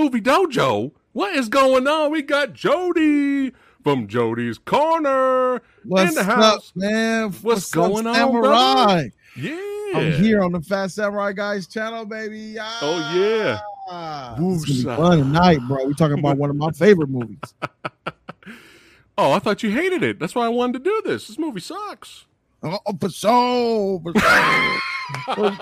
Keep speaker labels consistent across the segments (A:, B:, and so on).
A: movie dojo. What is going on? We got Jody from Jody's Corner
B: What's
A: in the house, up,
B: man?
A: What's
B: up,
A: going on,
B: Samurai?
A: Yeah.
B: I'm here on the Phat Samurai Guys channel, baby.
A: Oh, yeah.
B: Ah, It's gonna be fun tonight, bro. We talking about one of my favorite movies.
A: Oh, I thought you hated it. That's why I wanted to do this. This movie sucks.
B: Oh, sure, for sure, for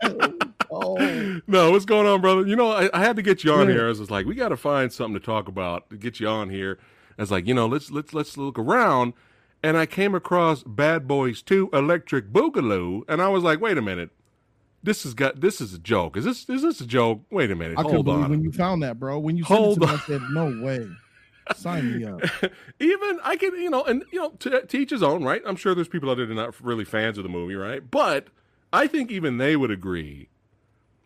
B: sure. Oh,
A: No, what's going on, brother? You know, I, I had to get you on
B: Yeah.
A: here. I was just like, we got to find something to talk about to get you on here. I was like, you know, let's let's let's look around, and I came across Bad Boys Two: Electric Boogaloo, and I was like, wait a minute, this is got this is a joke. Is this is this a joke? Wait a minute,
B: I
A: hold on.
B: when you found that, bro. When you sent
A: Hold
B: it to me, I said, "No way." Sign me up.
A: Even I can, you know, and you know, to, to each his own, right? I'm sure there's people out there that are not really fans of the movie, right? But I think even they would agree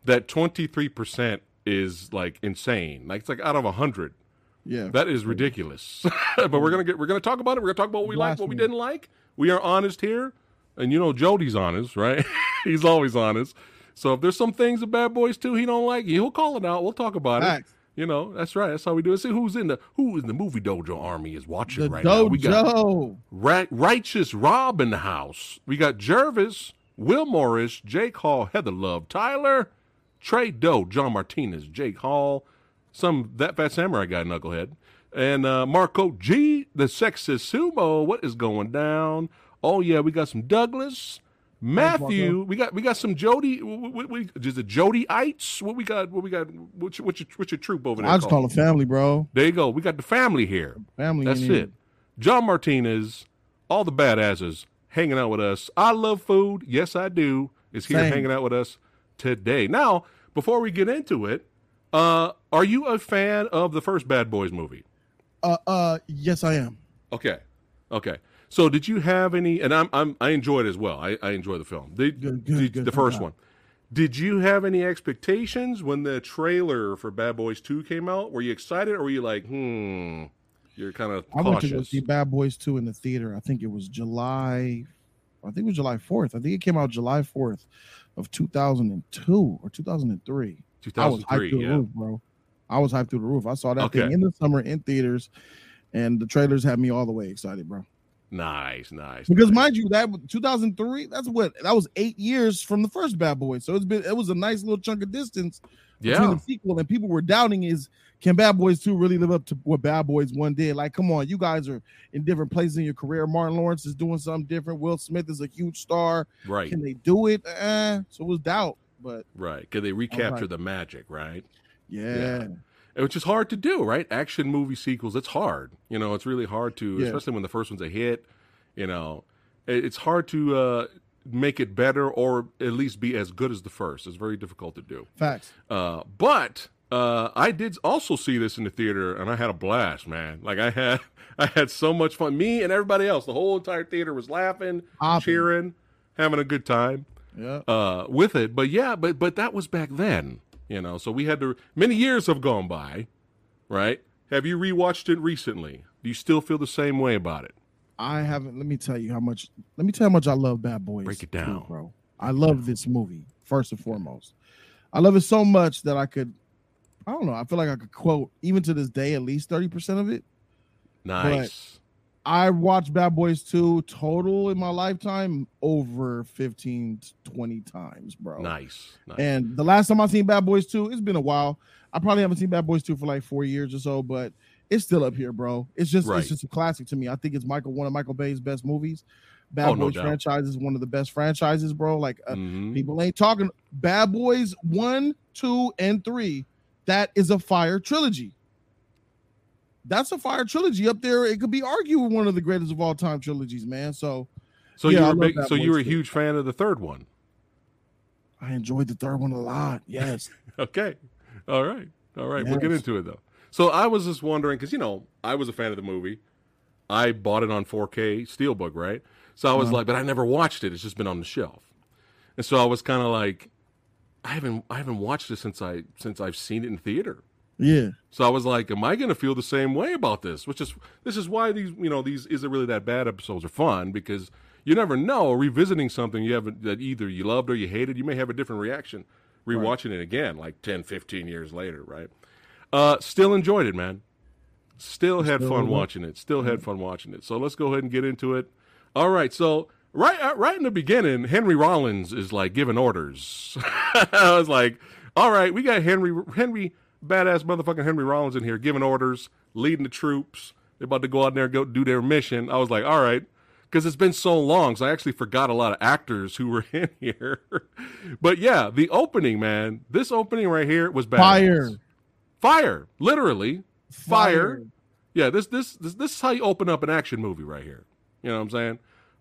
A: that 23% is like insane. Like it's like out of 100.
B: Yeah,
A: That is ridiculous. but we're gonna get we're gonna talk about it. We're gonna talk about what we like, what we didn't like. We are honest here, and you know Jody's honest, right? He's always honest. So if there's some things that Bad Boys 2 he don't like, he'll call it out. We'll talk about it. You know, that's right. That's how we do it. See who's in the who in the movie dojo army is watching
B: the
A: right now. We got. Ra- Righteous Rob in the house. We got Jervis, Will Morris, Jake Hall, Heather Love, Tyler, Trey Doe, John Martinez, Jake Hall, some that fat samurai guy, knucklehead, and uh, Marco G, the sexist sumo. What is going down? Oh yeah, we got some Douglas. Matthew, we got we got some Jody. We, we, is it Jodyites? What we got? What we got? What's your, what's your, what's your troop over there?
B: I just
A: called?
B: call it family, bro.
A: There you go. We got the family here.
B: Family.
A: That's
B: in here.
A: it. John Martinez, all the badasses hanging out with us. I love food. Yes, I do. Is here
B: Same.
A: hanging out with us today. Now, before we get into it, uh, are you a fan of the first Bad Boys movie?
B: Uh, uh, yes, I am.
A: Okay, okay. So, did you have any? And I'm, I'm I enjoyed it as well. I, I enjoy the film. Did,
B: Good, good,
A: did-
B: good.
A: the first one. Did you have any expectations when the trailer for Bad Boys Two came out? Were you excited, or were you like, hmm? You're kind of
B: I went to go see Bad Boys 2 in the theater. I think it was July, I think it was July 4th. I think it came out July 4th of 2002 or 2003. I was hyped
A: 2003.
B: through the roof, bro. I was hyped through the roof. I saw that
A: Okay.
B: thing in the summer in theaters, and the trailers had me all the way excited, bro.
A: Nice, nice.
B: Because
A: nice.
B: mind you, that 2003, that's what that was eight years from the first Bad Boys. So it's been it was a nice little chunk of distance between the sequel, and people were doubting is can Bad Boys 2 really live up to what Bad Boys 1 did? Like, come on, you guys are in different places in your career. Martin Lawrence is doing something different. Will Smith is a huge star.
A: right,
B: Can they do it? Eh, so it was doubt. But
A: right. Can they recapture
B: right.
A: the magic? Right,
B: yeah,
A: which is hard to do. Right, action movie sequels. It's hard. You know, it's really hard to,
B: Yeah.
A: especially when the first one's a hit. You know, it's hard to uh, make it better or at least be as good as the first. It's very difficult to do.
B: facts.
A: Uh, but uh, I did also see this in the theater, and I had a blast, man. Like I had, I had so much fun. Me and everybody else, the whole entire theater was laughing,
B: Hopping.
A: cheering, having a good time
B: Yeah.
A: uh, with it. But yeah, but but that was back then, you know. So we had to. Many years have gone by, right? Have you rewatched it recently? Do you still feel the same way about it?
B: I haven't. Let me tell you how much. Let me tell you how much I love Bad Boys.
A: Break it
B: 2,
A: down.
B: bro. I love this movie first and foremost. I love it so much that I could. I don't know. I feel like I could quote even to this day at least thirty percent of it.
A: Nice.
B: I watched Bad Boys 2 total in my lifetime over 15 to 20 times, bro.
A: nice. Nice.
B: And the last time I seen Bad Boys 2, it's been a while. I probably haven't seen Bad Boys 2 for like four years or so, but it's still up here, bro. It's just
A: Right.
B: it's just a classic to me. I think it's Michael one of Michael Bay's best movies. Bad
A: Oh,
B: Boys
A: doubt.
B: franchise is one of the best franchises, bro. Like uh,
A: Mhm.
B: people ain't talking Bad Boys 1, 2, and 3. That is a fire trilogy. That's a fire trilogy up there. It could be argued with one of the greatest of all time trilogies, man. So
A: So
B: yeah,
A: you were big, so you were a
B: too.
A: huge fan of the third one.
B: I enjoyed the third one a lot. Yes.
A: Okay. All right. All right. We'll get into it though. So I was just wondering because you know I was a fan of the movie. I bought it on 4K steelbook, right? So I was
B: Uh-huh.
A: like, but I never watched it. It's just been on the shelf, and so I was kind of like, I haven't I haven't watched it since I since I've seen it in theater.
B: Yeah.
A: So I was like, am I going to feel the same way about this? Which is this is why these you know these isn't really that bad episodes are fun because you never know. Revisiting something you haven't that either you loved or you hated, you may have a different reaction rewatching it again, like 10, 15 years later, right? Uh, still enjoyed it, man. Still had
B: Still
A: fun watching it. Still had fun watching it. So let's go ahead and get into it. All right, so right uh, right in the beginning, Henry Rollins is like giving orders. I was like, all right, we got Henry Henry badass motherfucking Henry Rollins in here giving orders, leading the troops. They're about to go out there and go do their mission. I was like, all right, because it's been so long, so I actually forgot a lot of actors who were in here. but yeah, the opening, man, this opening right here was badass.
B: Fire.
A: Fire, literally fire. Yeah, this this this this is how you open up an action movie right here. You know what I'm saying?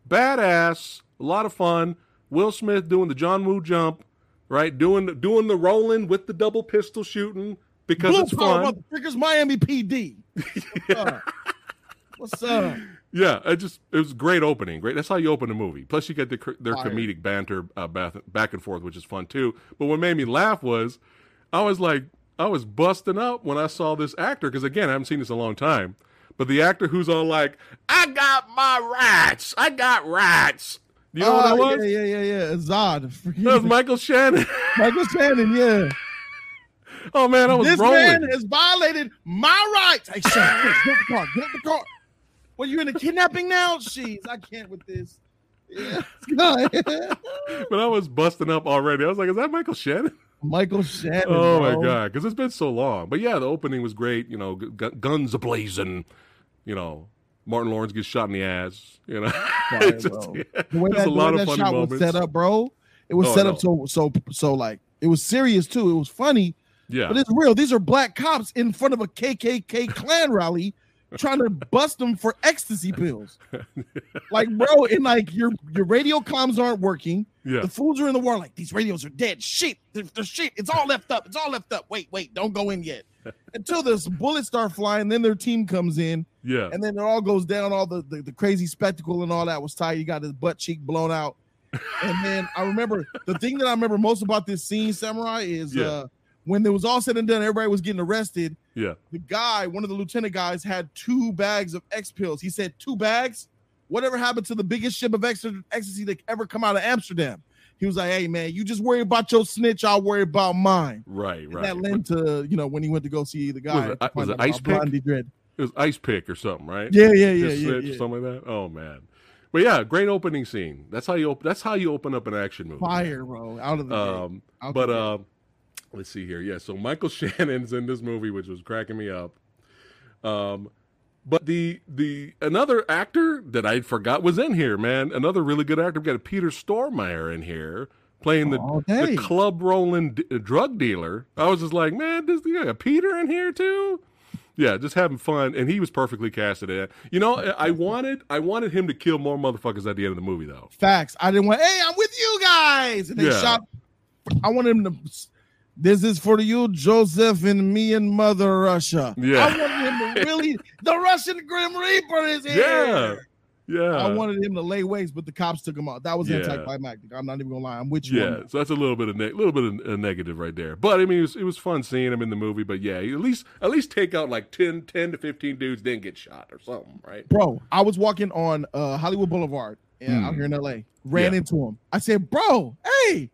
A: Badass, a lot of fun. Will Smith doing the John Woo jump, right? Doing doing the rolling with the double pistol shooting because
B: Blue
A: it's fun.
B: motherfuckers, Miami PD. What's up? What's up?
A: Yeah, it just it was a great opening. Great. That's how you open a movie. Plus, you get the, their
B: Fire.
A: comedic banter uh, back and forth, which is fun too. But what made me laugh was I was like I was busting up when I saw this actor because again I haven't seen this in a long time. But the actor who's all like, "I got my rights. I got rights." You know what
B: Oh, ah,
A: that was?
B: Yeah, yeah, yeah, yeah. Zod.
A: That was Michael Shannon.
B: Michael Shannon, yeah.
A: oh man, I was
B: This
A: rolling.
B: man has violated my rights. Hey, Shannon, get the car. Get the car. Well, you in a kidnapping now? Jeez, I can't with this. Yeah.
A: but I was busting up already. I was like, "Is that Michael Shannon?"
B: Michael Shannon.
A: Oh
B: bro.
A: my god, because it's been so long. But yeah, the opening was great. You know, gu- guns ablazing. You know, Martin Lawrence gets shot in the ass. You know, It's just- yeah,
B: The way that,
A: a lot
B: way
A: of
B: that
A: funny
B: shot
A: moments.
B: was set up, bro. It was
A: Oh,
B: set up so so so like it was serious too. It was funny,
A: Yeah,
B: but it's real. These are black cops in front of a KKK Klan rally trying to bust them for ecstasy pills. Like, bro, and like your your radio comms aren't working.
A: yeah,
B: The fools are in the war. Like these radios are dead. Shit, they're, they're shit. It's all left up. It's all left up. Wait, wait, don't go in yet. Until this bullets start flying, then their team comes in,
A: yeah.
B: and then it all goes down. All the, the the crazy spectacle and all that was tight. He got his butt cheek blown out, and then I remember the thing that I remember most about this scene, Samurai, is
A: Yeah.
B: uh when it was all said and done, everybody was getting arrested.
A: Yeah.
B: The guy, one of the lieutenant guys, had two bags of X pills. He said, Two bags? Whatever happened to the biggest ship of ecstasy that ever come out of Amsterdam? He was like, Hey man, you just worry about your snitch, I'll worry about mine.
A: Right,
B: And
A: right.
B: that led to, you know, when he went to go see the guy.
A: Was it- was it Ice Pick?
B: Dread.
A: It was ice pick or something, right?
B: Yeah, yeah, yeah,
A: Just
B: yeah,
A: snitch
B: yeah.
A: something like that. Oh man, but yeah, great opening scene. That's how you open. That's how you open up an action movie.
B: Fire, bro. Out of the.
A: Um,
B: Out
A: but
B: the
A: uh, let's see here. Yeah, so Michael Shannon's in this movie, which was cracking me up. Um, but the the another actor that I forgot was in here, man. Another really good actor. We got a Peter Stormare in here playing the
B: All
A: the club rolling d- drug dealer. I was just like, man, this got Peter in here too. Yeah, just having fun, and he was perfectly casted. In. You know, I wanted I wanted him to kill more motherfuckers at the end of the movie, though.
B: Facts. I didn't want, hey, I'm with you guys. And they
A: Yeah.
B: shot. I wanted him to. This is for you, Joseph, and me and Mother Russia.
A: Yeah.
B: I wanted him to really. The Russian Grim Reaper is here.
A: Yeah, yeah.
B: I wanted him to lay waste, but the cops took him out. That was
A: Yeah.
B: anticlimactic. I'm not even gonna lie. I'm with you.
A: Yeah, so that's a little bit of ne- little bit of a negative right there. But I mean, it was, it was fun seeing him in the movie. But yeah, at least at least take out like 10, 10 to fifteen dudes, then get shot or something, right?
B: bro. I was walking on uh, Hollywood Boulevard and
A: Hmm.
B: out here in LA. Ran
A: Yeah.
B: into him. I said, "Bro, hey,"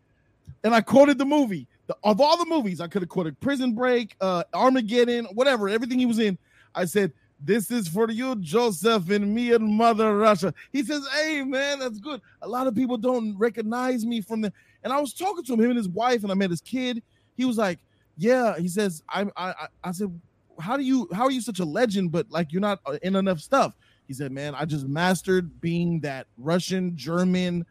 B: and I quoted the movie. The, of all the movies, I could have quoted Prison Break, uh, Armageddon, whatever, everything he was in. I said, "This is for you, Joseph, and me and Mother Russia." He says, "Hey, man, that's good. A lot of people don't recognize me from the." And I was talking to him, him and his wife, and I met his kid. He was like, "Yeah," he says. I, I, I said, "How do you? How are you such a legend, but like you're not uh, in enough stuff?" He said, "Man, I just mastered being that Russian, German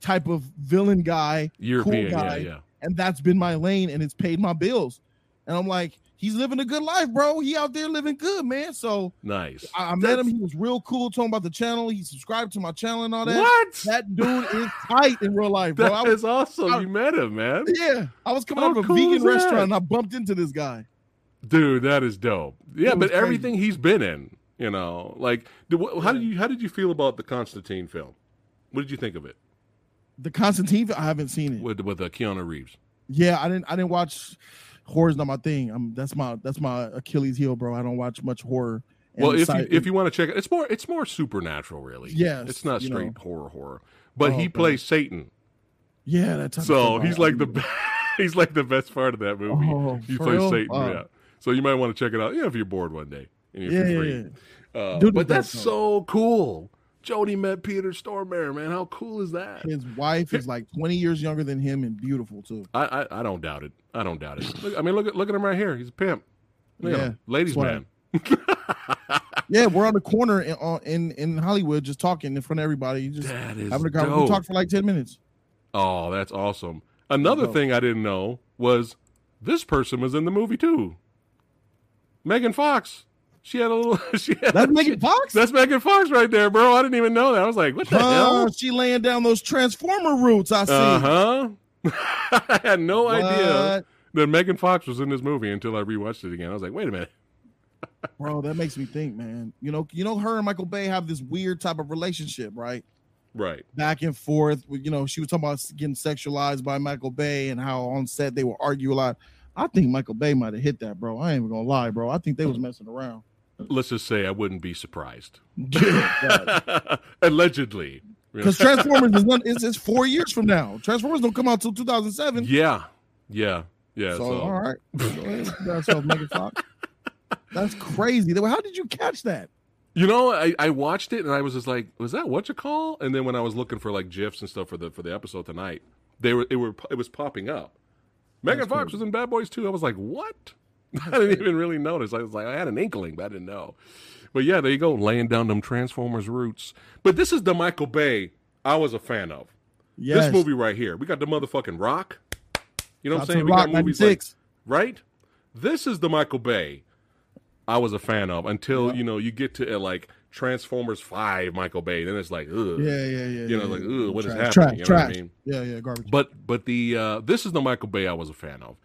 B: type of villain guy,
A: European,
B: guy.
A: yeah, yeah.
B: And that's been my lane, and it's paid my bills." And I'm like, "He's living a good life, bro. He out there living good, man." So
A: Nice.
B: I, I met him. He was real cool, talking about the channel. He subscribed to my channel and all that.
A: What?
B: That dude is tight in real life, bro.
A: That
B: was,
A: is awesome.
B: I-
A: you met him, man.
B: yeah, I was coming
A: How
B: out of a
A: cool
B: vegan restaurant, and I bumped into this guy.
A: Dude, that is dope. Yeah, but
B: crazy.
A: everything he's been in, you know, like, how did you how did you feel about the Constantine film? What did you think of it
B: The Constantine, I haven't seen it.
A: with with uh, Keanu Reeves?
B: Yeah, I didn't. I didn't watch horror's not my thing. I'm that's my that's my Achilles heel, bro. I don't watch much horror.
A: Well, if you if you want to check it, it's more it's more supernatural, really.
B: Yeah,
A: it's not straight
B: know.
A: horror horror. But
B: Oh,
A: he plays Satan,
B: yeah, that type
A: so he's like the he's like the best part of that movie.
B: Oh,
A: he plays
B: real?
A: Satan,
B: Wow.
A: yeah. So you might want to check it out, yeah, if you're bored one day and you're
B: yeah,
A: free.
B: yeah.
A: Uh,
B: Dude,
A: but
B: that's
A: that's so cool. Jody met Peter Stormare, man. How cool is that?
B: His wife is like 20 years younger than him and beautiful too.
A: I, I I don't doubt it. I don't doubt it. Look, I mean, look at look at him right here. He's a pimp. Look at
B: Yeah,
A: him. ladies
B: swag.
A: man.
B: Yeah, we're on the corner in in, in Hollywood just talking in front of everybody, just
A: That is
B: having a conversation. We talked for like 10 minutes.
A: Oh, that's awesome. Another
B: dope.
A: thing I didn't know was this person was in the movie too. Megan Fox. She had a little. She had,
B: That's Megan Fox.
A: That's Megan Fox right there, bro. I didn't even know that. I was like, what the
B: Huh,
A: hell?
B: she laying down those transformer roots. I see.
A: Uh huh. I had no idea that Megan Fox was in this movie until I rewatched it again. I was like, wait a minute.
B: Bro, that makes me think, man. You know, you know, her and Michael Bay have this weird type of relationship, right?
A: Right.
B: Back and forth. You know, she was talking about getting sexualized by Michael Bay and how on set they would argue a lot. I think Michael Bay might have hit that, bro. I ain't even gonna lie, bro. I think they was messing around.
A: Let's just say I wouldn't be surprised. Allegedly.
B: Because Transformers is not, it's, it's four years from now. Transformers don't come out till 2007.
A: Yeah. Yeah. Yeah.
B: so,
A: So,
B: all right. That's yourself, Megan Fox. That's crazy. How did you catch that?
A: You know, I, I watched it and I was just like, was that what you call? And then when I was looking for like gifs and stuff for the for the episode tonight, they were it were it was popping up. Megan
B: That's
A: Fox
B: crazy.
A: was in Bad Boys too. I was like, what? I didn't even really notice. I was like, I had an inkling, but I didn't know. But yeah, there you go, laying down them Transformers roots. But this is the Michael Bay I was a fan of.
B: Yes.
A: This movie right here. We got the motherfucking Rock. You know what I'm saying? We
B: Rock
A: got movies like right? This is the Michael Bay I was a fan of until
B: Yeah.
A: you know you get to uh, like Transformers Five, Michael Bay. Then it's like, ugh,
B: Yeah, yeah, yeah.
A: you know,
B: yeah,
A: like, ugh, what is
B: Trash,
A: happening?
B: Trash,
A: you know what I
B: trash.
A: mean?
B: Yeah, yeah, garbage.
A: But but the uh, this is the Michael Bay I was a fan of.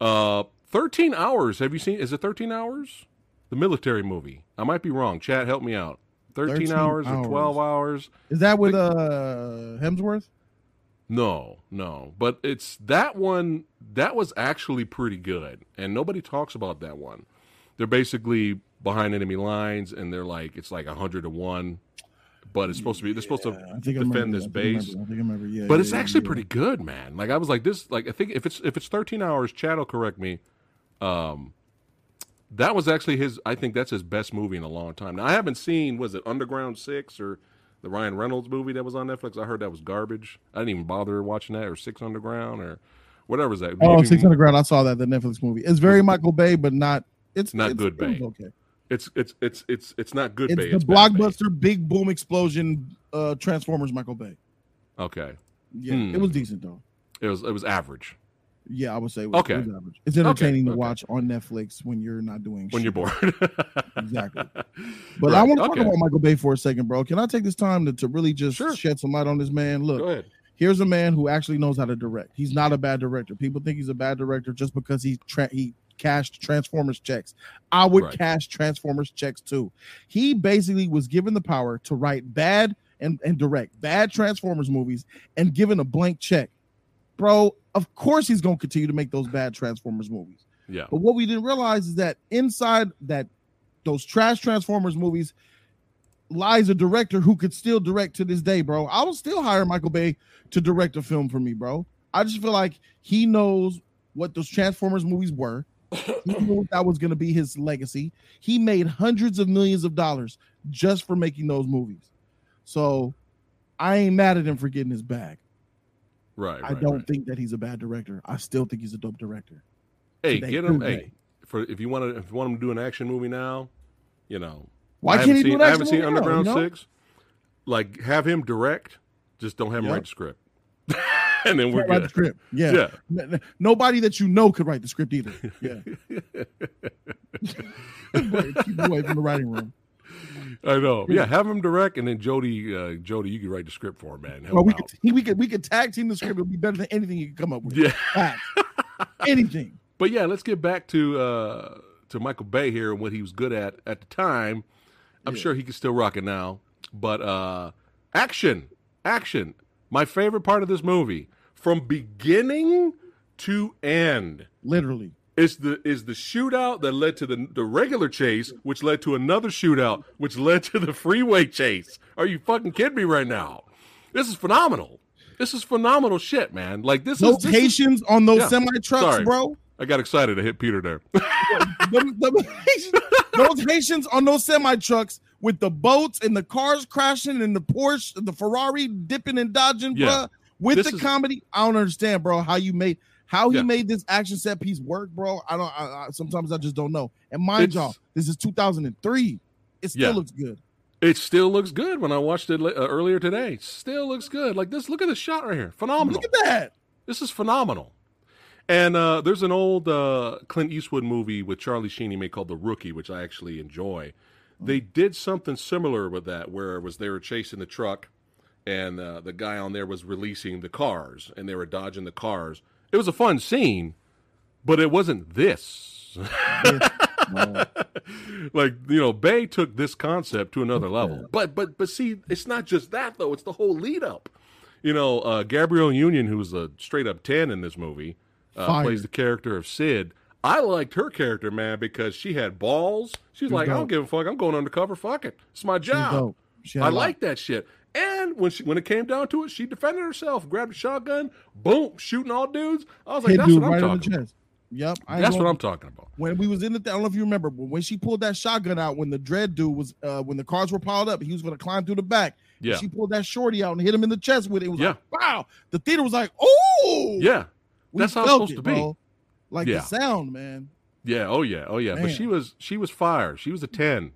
A: Uh, Thirteen Hours. Have you seen? Is it Thirteen Hours? The military movie. I might be wrong. Chad, help me out. 13,
B: 13
A: hours or twelve hours?
B: Is that with uh Hemsworth?
A: No, no. But it's that one that was actually pretty good. And nobody talks about that one. They're basically behind enemy lines and they're like it's like a hundred to one. But it's supposed to be they're supposed
B: Yeah,
A: to
B: I I remember
A: defend this
B: I think I
A: base.
B: remember. I think I remember. Yeah,
A: But
B: yeah,
A: it's actually pretty good, man. Like I was like this like I think if it's if it's thirteen hours, Chad will correct me. Um that was actually his I think that's his best movie in a long time. Now I haven't seen was it Underground Six or the Ryan Reynolds movie that was on Netflix. I heard that was garbage. I didn't even bother watching that or Six Underground or whatever is that.
B: Oh,
A: Maybe-
B: Six Underground. I saw that the Netflix movie. It's very Michael Bay, but not. It's
A: Not
B: it's,
A: good Bay.
B: Okay.
A: It's it's it's it's it's not good.
B: It's
A: Bay,
B: the
A: it's
B: blockbuster, big boom explosion, uh Transformers. Michael Bay.
A: Okay,
B: Yeah,
A: Hmm.
B: it was decent though.
A: it was it was average
B: Yeah, I would say. It was,
A: Okay.
B: it was average. It's entertaining to
A: okay.
B: watch on Netflix when you're not doing.
A: when
B: shit.
A: you're bored.
B: Exactly. But I want to talk about Michael Bay for a second, bro. Can I take this time to, to really just
A: Sure.
B: shed some light on this man? Look, here's a man who actually knows how to direct. He's not a bad director. People think he's a bad director just because he tra- he cashed Transformers checks. I would
A: Right.
B: cash Transformers checks too. He basically was given the power to write bad and, and direct bad Transformers movies and given a blank check. Bro, of course he's going to continue to make those bad Transformers movies.
A: Yeah.
B: But what we didn't realize is that inside that those trash Transformers movies lies a director who could still direct to this day, bro. I will still hire Michael Bay to direct a film for me, bro. I just feel like he knows what those Transformers movies were. He knew that was going to be his legacy. He made hundreds of millions of dollars just for making those movies. So I ain't mad at him for getting his bag.
A: Right.
B: I
A: right,
B: don't
A: right.
B: think that he's a bad director. I still think he's a dope director.
A: Hey,
B: today,
A: get him.
B: today.
A: Hey, for if you want to, if you want him to do an action movie now, you know.
B: Why
A: I
B: can't
A: haven't
B: he
A: seen,
B: do an
A: I haven't seen
B: movie now,
A: Underground
B: you know?
A: Six. Like, have him direct. Just don't have him
B: Yeah.
A: write the script, and then we're
B: Can't write the
A: good.
B: script. Yeah.
A: Yeah.
B: N- n- Nobody that you know could write the script either. Yeah. But Keep away from the writing room.
A: I know. Yeah, have him direct, and then Jody, uh, Jody, you can write the script for him, man. Help
B: Well, we
A: him
B: could he, we could we could tag team the script. It'd be better than anything you could come up with.
A: Yeah.
B: Anything.
A: But yeah, let's get back to uh, to Michael Bay here and what he was good at at the time. I'm
B: Yeah.
A: sure he can still rock it now. But uh, action, action. My favorite part of this movie, from beginning to end,
B: Literally.
A: Is the is the shootout that led to the the regular chase, which led to another shootout, which led to the freeway chase. Are you fucking kidding me right now? This is phenomenal. This is phenomenal shit, man. Like this
B: Those
A: is this is-
B: Haitians on those
A: Yeah.
B: semi trucks, bro.
A: I got excited to hit Peter there.
B: Them- them Haitians- those Haitians on those semi trucks with the boats and the cars crashing and the Porsche, the Ferrari dipping and dodging,
A: Yeah.
B: bro. With
A: This
B: the
A: is-
B: comedy, I don't understand, bro. How you made how he
A: Yeah.
B: made this action set piece work, bro. I don't. I, I, sometimes I just don't know. And mind
A: It's-
B: y'all, this is 2003. It still
A: Yeah.
B: looks good.
A: It still looks good when I watched it uh, earlier today. Still looks good. Like this. Look at this shot right here. Phenomenal.
B: Look at that.
A: This is phenomenal. And uh, there's an old uh, Clint Eastwood movie with Charlie Sheen he made called The Rookie, which I actually enjoy. They did something similar with that, where it was they were chasing the truck, and uh, the guy on there was releasing the cars, and they were dodging the cars. It was a fun scene, but it wasn't this.
B: No.
A: like you know, Bay took this concept to another level. But but but see, it's not just that though. It's the whole lead up. You know, uh, Gabrielle Union, who's a straight up ten in this movie, uh, plays the character of Sid. I liked her character, man, because she had balls. She's
B: She's
A: like, I don't give a fuck. I'm going undercover. Fuck it. It's my job.
B: dope. She had
A: I like that shit. And when she when it came down to it, she defended herself, grabbed a shotgun, boom, shooting all dudes. I was like,
B: Hit
A: that's what I'm
B: right
A: talking about.
B: Yep. I
A: That's what I'm talking about.
B: when we was in the I don't know if you remember, but when she pulled that shotgun out when the dread dude was uh when the cars were piled up, he was gonna climb through the back.
A: Yeah.
B: She pulled that shorty out and hit him in the chest with it. It was
A: Yeah.
B: like, wow. The theater was like, oh
A: Yeah. that's how it's supposed
B: it,
A: to be.
B: bro. Like
A: Yeah.
B: the sound, man.
A: Yeah, oh yeah, oh yeah. But she was she was fire. She was a ten,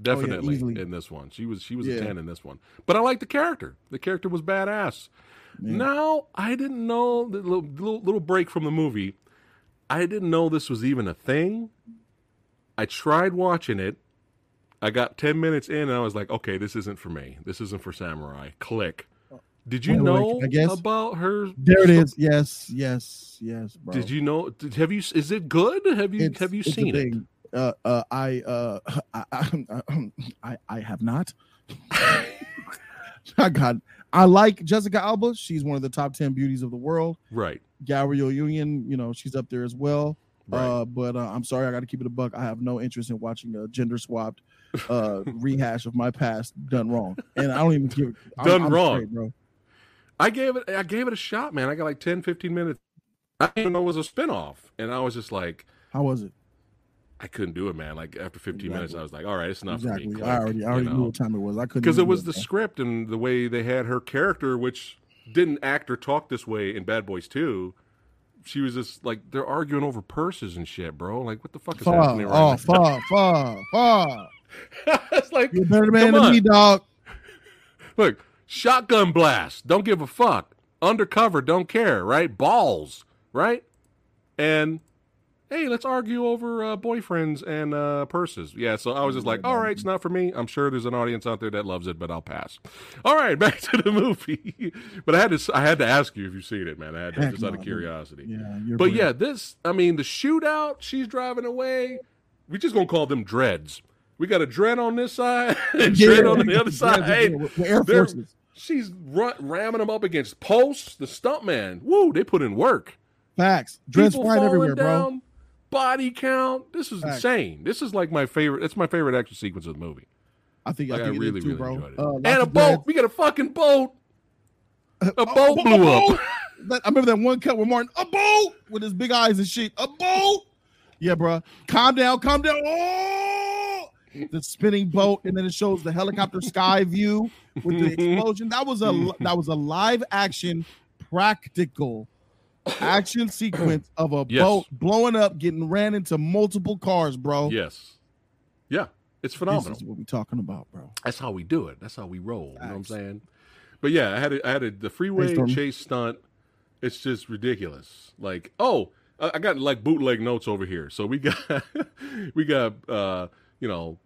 A: Oh, definitely
B: easily.
A: in this one. She was she was
B: Yeah.
A: a ten in this one. But I like the character. The character was badass.
B: Man.
A: Now I didn't know the little, little little break from the movie. I didn't know this was even a thing. I tried watching it. I got ten minutes in and I was like, okay, this isn't for me. This isn't for samurai. Click. Did you know
B: I guess-
A: about her?
B: There it is. Yes, yes, yes, bro.
A: Did you know? Did, have you? Is it good? Have you?
B: It's-
A: have you seen it?
B: Uh, uh, I, uh, I, I, I, I have not. I got. I like Jessica Alba. She's one of the top ten beauties of the world.
A: Right.
B: Gabrielle Union, you know, she's up there as well.
A: Right.
B: Uh, but uh, I'm sorry, I got to keep it a buck. I have no interest in watching a gender swapped uh, rehash of my past done wrong, and I don't even give I'm-
A: Done
B: I'm
A: wrong.
B: straight, bro.
A: I gave it I gave it a shot, man. I got like 10, 15 minutes. I didn't even know it was a spinoff. And I was just like,
B: How was it?
A: I couldn't do it, man. Like after 15 minutes, I was like, all right, it's enough
B: exactly.
A: for me.
B: I already, I already know knew what time it was. I couldn't
A: Because it was
B: do
A: the script and the way they had her character, which didn't act or talk this way in Bad Boys 2. She was just like, they're arguing over purses and shit, bro. Like, what the fuck is
B: Fuck,
A: happening
B: oh,
A: now?
B: fuck, fuck, fuck.
A: it's like,
B: You're a better man than me, dog.
A: Look, shotgun blast. Don't give a fuck. Undercover. Don't care. Right? Balls. Right? And hey, let's argue over uh, boyfriends and uh, purses. Yeah. So I was just like, all right, it's not for me. I'm sure there's an audience out there that loves it, but I'll pass. All right, back to the movie. but I had to. I had to ask you if you've seen it, man. I had to,
B: Heck
A: just out of curiosity.
B: Yeah, you're
A: But yeah, this. I mean, the shootout. She's driving away. We just gonna call them dreads. We got a dread on this side and
B: Yeah,
A: dread on the other side.
B: with- with Air Forces.
A: She's run, ramming them up against posts. The stuntman, woo, they put in work.
B: Facts. Dreads flying everywhere, bro.
A: Body count. This is insane. This is like my favorite. It's my favorite action sequence of the movie.
B: I think
A: Like,
B: I
A: I,
B: think is
A: really,
B: too,
A: really
B: bro.
A: enjoyed it.
B: Uh,
A: and a boat. We got a fucking boat. A
B: Oh,
A: boat blew
B: oh,
A: up.
B: I remember that one cut with Martin, a boat with his big eyes and shit. A boat. Yeah, bro. Calm down, calm down. Oh, the spinning boat, and then it shows the helicopter sky view with the explosion. That was a that was a live action, practical action sequence of a
A: Yes.
B: boat blowing up, getting ran into multiple cars, bro.
A: Yes. Yeah. It's
B: This
A: phenomenal.
B: is what we're talking about, bro.
A: That's how we do it. That's how we roll. You know what I'm saying? But yeah, I had a, I had a, the freeway
B: Stormy.
A: chase stunt. It's just ridiculous. Like, oh, I I got like bootleg notes over here. So we got we got uh, you know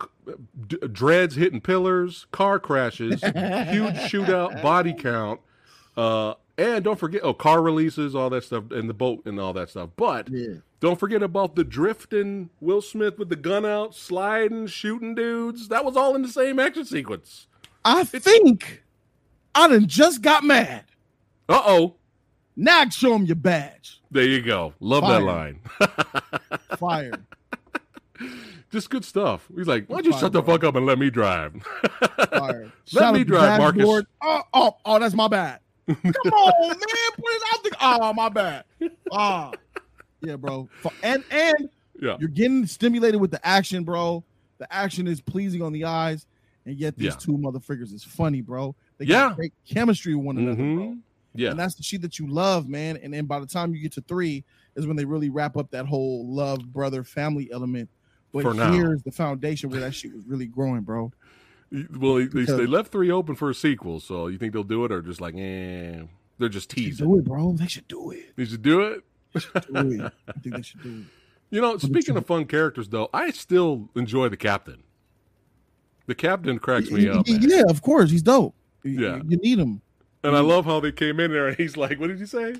A: d- dreads hitting pillars, car crashes, huge shootout, body count, uh, and don't forget oh car releases, all that stuff, and the boat and all that stuff. But
B: Yeah.
A: don't forget about the drifting Will Smith with the gun out, sliding, shooting dudes. That was all in the same action sequence.
B: I think I done just got mad.
A: Uh oh.
B: Now show him your badge.
A: There you go. Love that line.
B: Fire.
A: Just good stuff. He's like, why don't you
B: Fire,
A: shut the
B: bro.
A: fuck up and let me drive?
B: Fire.
A: Let
B: Shout
A: me drive, Marcus.
B: Oh, oh, oh, that's my bad. Come on, man. Put it out there. Oh, my bad. Ah. Yeah, bro. And and
A: yeah.
B: you're getting stimulated with the action, bro. The action is pleasing on the eyes, and yet these
A: Yeah.
B: two motherfuckers is funny, bro. They
A: Yeah.
B: got great chemistry with one another, bro.
A: Mhm. Yeah.
B: And that's the shit that you love, man. And then by the time you get to three, is when they really wrap up that whole love, brother, family element. But
A: For now.
B: here's the foundation where that shit was really growing, bro.
A: Well, they, they left three open for a sequel, so you think they'll do it, or just like, eh, they're just teasing?
B: They should do it, bro. They should do it.
A: They should do it.
B: Do it. I think they should do it.
A: You know, speaking of fun characters, though, I still enjoy the captain. The captain cracks me up, man.
B: Yeah, of course. He's dope.
A: Yeah.
B: You need him.
A: and I love how they came in there and he's like, "What did you say?"